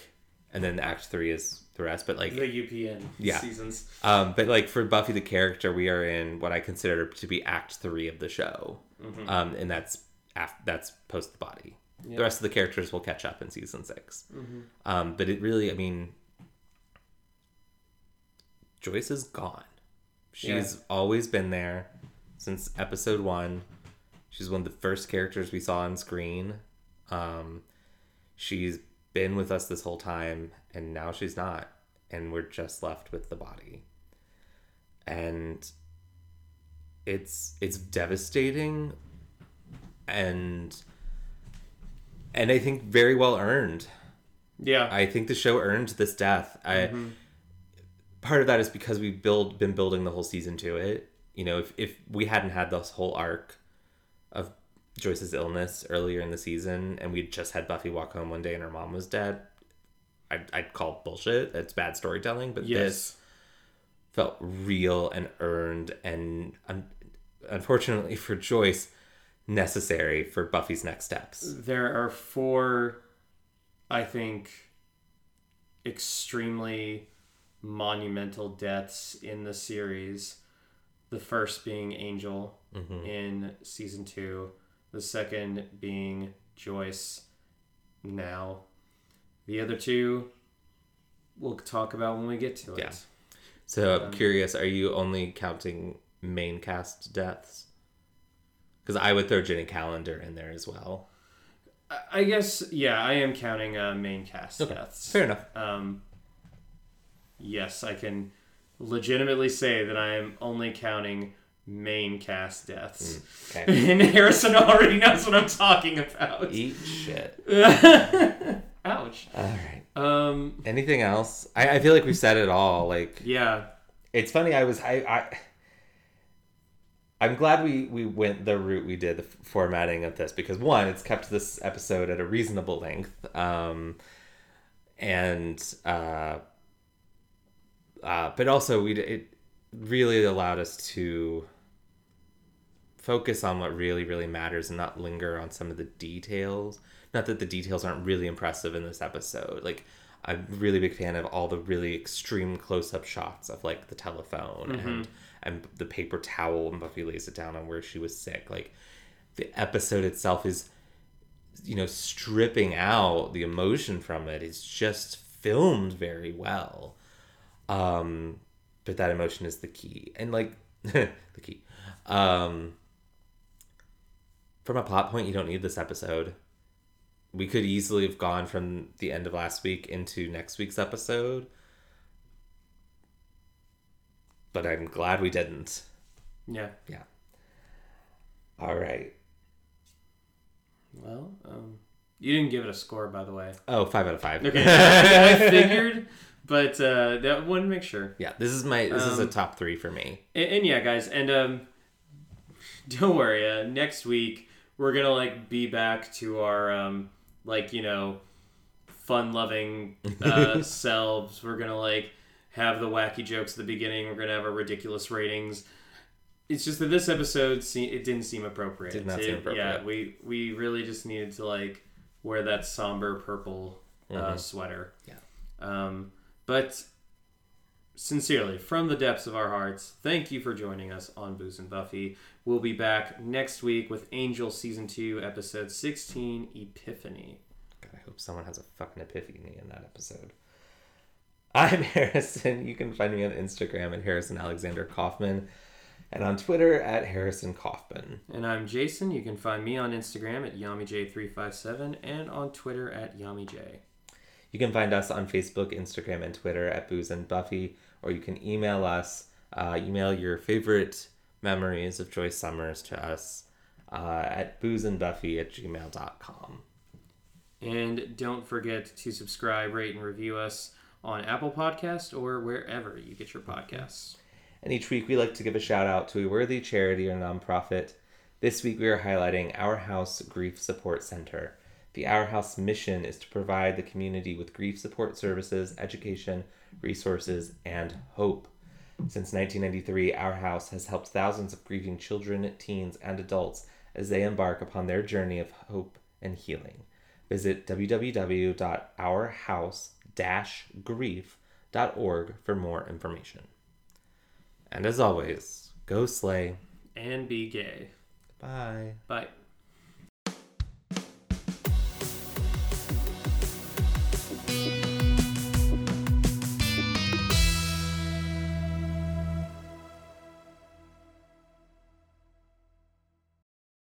and then act three is the rest. But like, The UPN Yeah. seasons. um, but like for Buffy the character, we are in what I consider to be Act Three of the show, um, and that's af- that's post the body. Yeah. The rest of the characters will catch up in season 6 Um, but it really, I mean, Joyce is gone. She's always been there since episode one. She's one of the first characters we saw on screen. Um, she's been with us this whole time, and now she's not, and we're just left with the body. And it's it's devastating, and and I think very well earned. Yeah. I think the show earned this death. I part of that is because we've build been building the whole season to it. You know, if if we hadn't had this whole arc of Joyce's illness earlier in the season, and we'd just had Buffy walk home one day and her mom was dead, I'd, I'd call bullshit. It's bad storytelling. But yes. this felt real and earned and un- unfortunately for Joyce necessary for Buffy's next steps. There are four, I think, extremely monumental deaths in the series. The first being Angel in season two, the second being Joyce now. The other two we'll talk about when we get to it. Yeah. So I'm curious, are you only counting main cast deaths? Because I would throw Jenny Calendar in there as well. I- I guess, yeah, I am counting uh, main cast deaths. Fair enough. Um, yes, I can legitimately say that I am only counting main cast deaths. Okay. and Harrison already knows what I'm talking about. Eat shit. Ouch. All right. Um, Anything else? I, I feel like we've said it all. Like yeah. it's funny. I was I. I I'm glad we, we went the route we did, the f- formatting of this, because one, it's kept this episode at a reasonable length, um, and uh, uh, but also we it really allowed us to focus on what really really matters and not linger on some of the details. Not that the details aren't really impressive in this episode. Like I'm really big fan of all the really extreme close up shots of like the telephone and and the paper towel when Buffy lays it down on where she was sick. Like the episode itself is you know stripping out the emotion from it. It's just filmed very well. Um but that emotion is the key. And like the key. Um from a plot point, you don't need this episode. We could easily have gone from the end of last week into next week's episode. But I'm glad we didn't. Yeah. Yeah. All right. Well, um, you didn't give it a score, by the way. Oh, five out of five. Okay. I figured, but uh, that one, make sure. yeah, this is my this is a Um, top three for me. And, and yeah, guys, and um, don't worry. Uh, next week we're gonna like be back to our um, like you know, fun-loving uh, selves. We're gonna like have the wacky jokes at the beginning. We're gonna have our ridiculous ratings. It's just that this episode se- it didn't seem appropriate. Did not It- seem appropriate. Yeah, we we really just needed to like wear that somber purple uh, sweater. Yeah. Um, but sincerely, from the depths of our hearts, thank you for joining us on Booze and Buffy. We'll be back next week with Angel Season 2, Episode 16, Epiphany. God, I hope someone has a fucking epiphany in that episode. I'm Harrison. You can find me on Instagram at Harrison Alexander Kaufman and on Twitter at Harrison Kaufman. And I'm Jason. You can find me on Instagram at YamiJ357 and on Twitter at YamiJ. You can find us on Facebook, Instagram, and Twitter at Booze and Buffy, or you can email us. Uh, email your favorite memories of Joyce Summers to us uh, at boozeandbuffy at gmail.com. And don't forget to subscribe, rate, and review us on Apple Podcast or wherever you get your podcasts. And each week we like to give a shout out to a worthy charity or nonprofit. This week we are highlighting Our House Grief Support Center. The Our House mission is to provide the community with grief support services, education, resources, and hope. Since 1993, Our House has helped thousands of grieving children, teens, and adults as they embark upon their journey of hope and healing. Visit www.ourhouse-grief.org for more information. And as always, go slay. And be gay. Bye. Bye.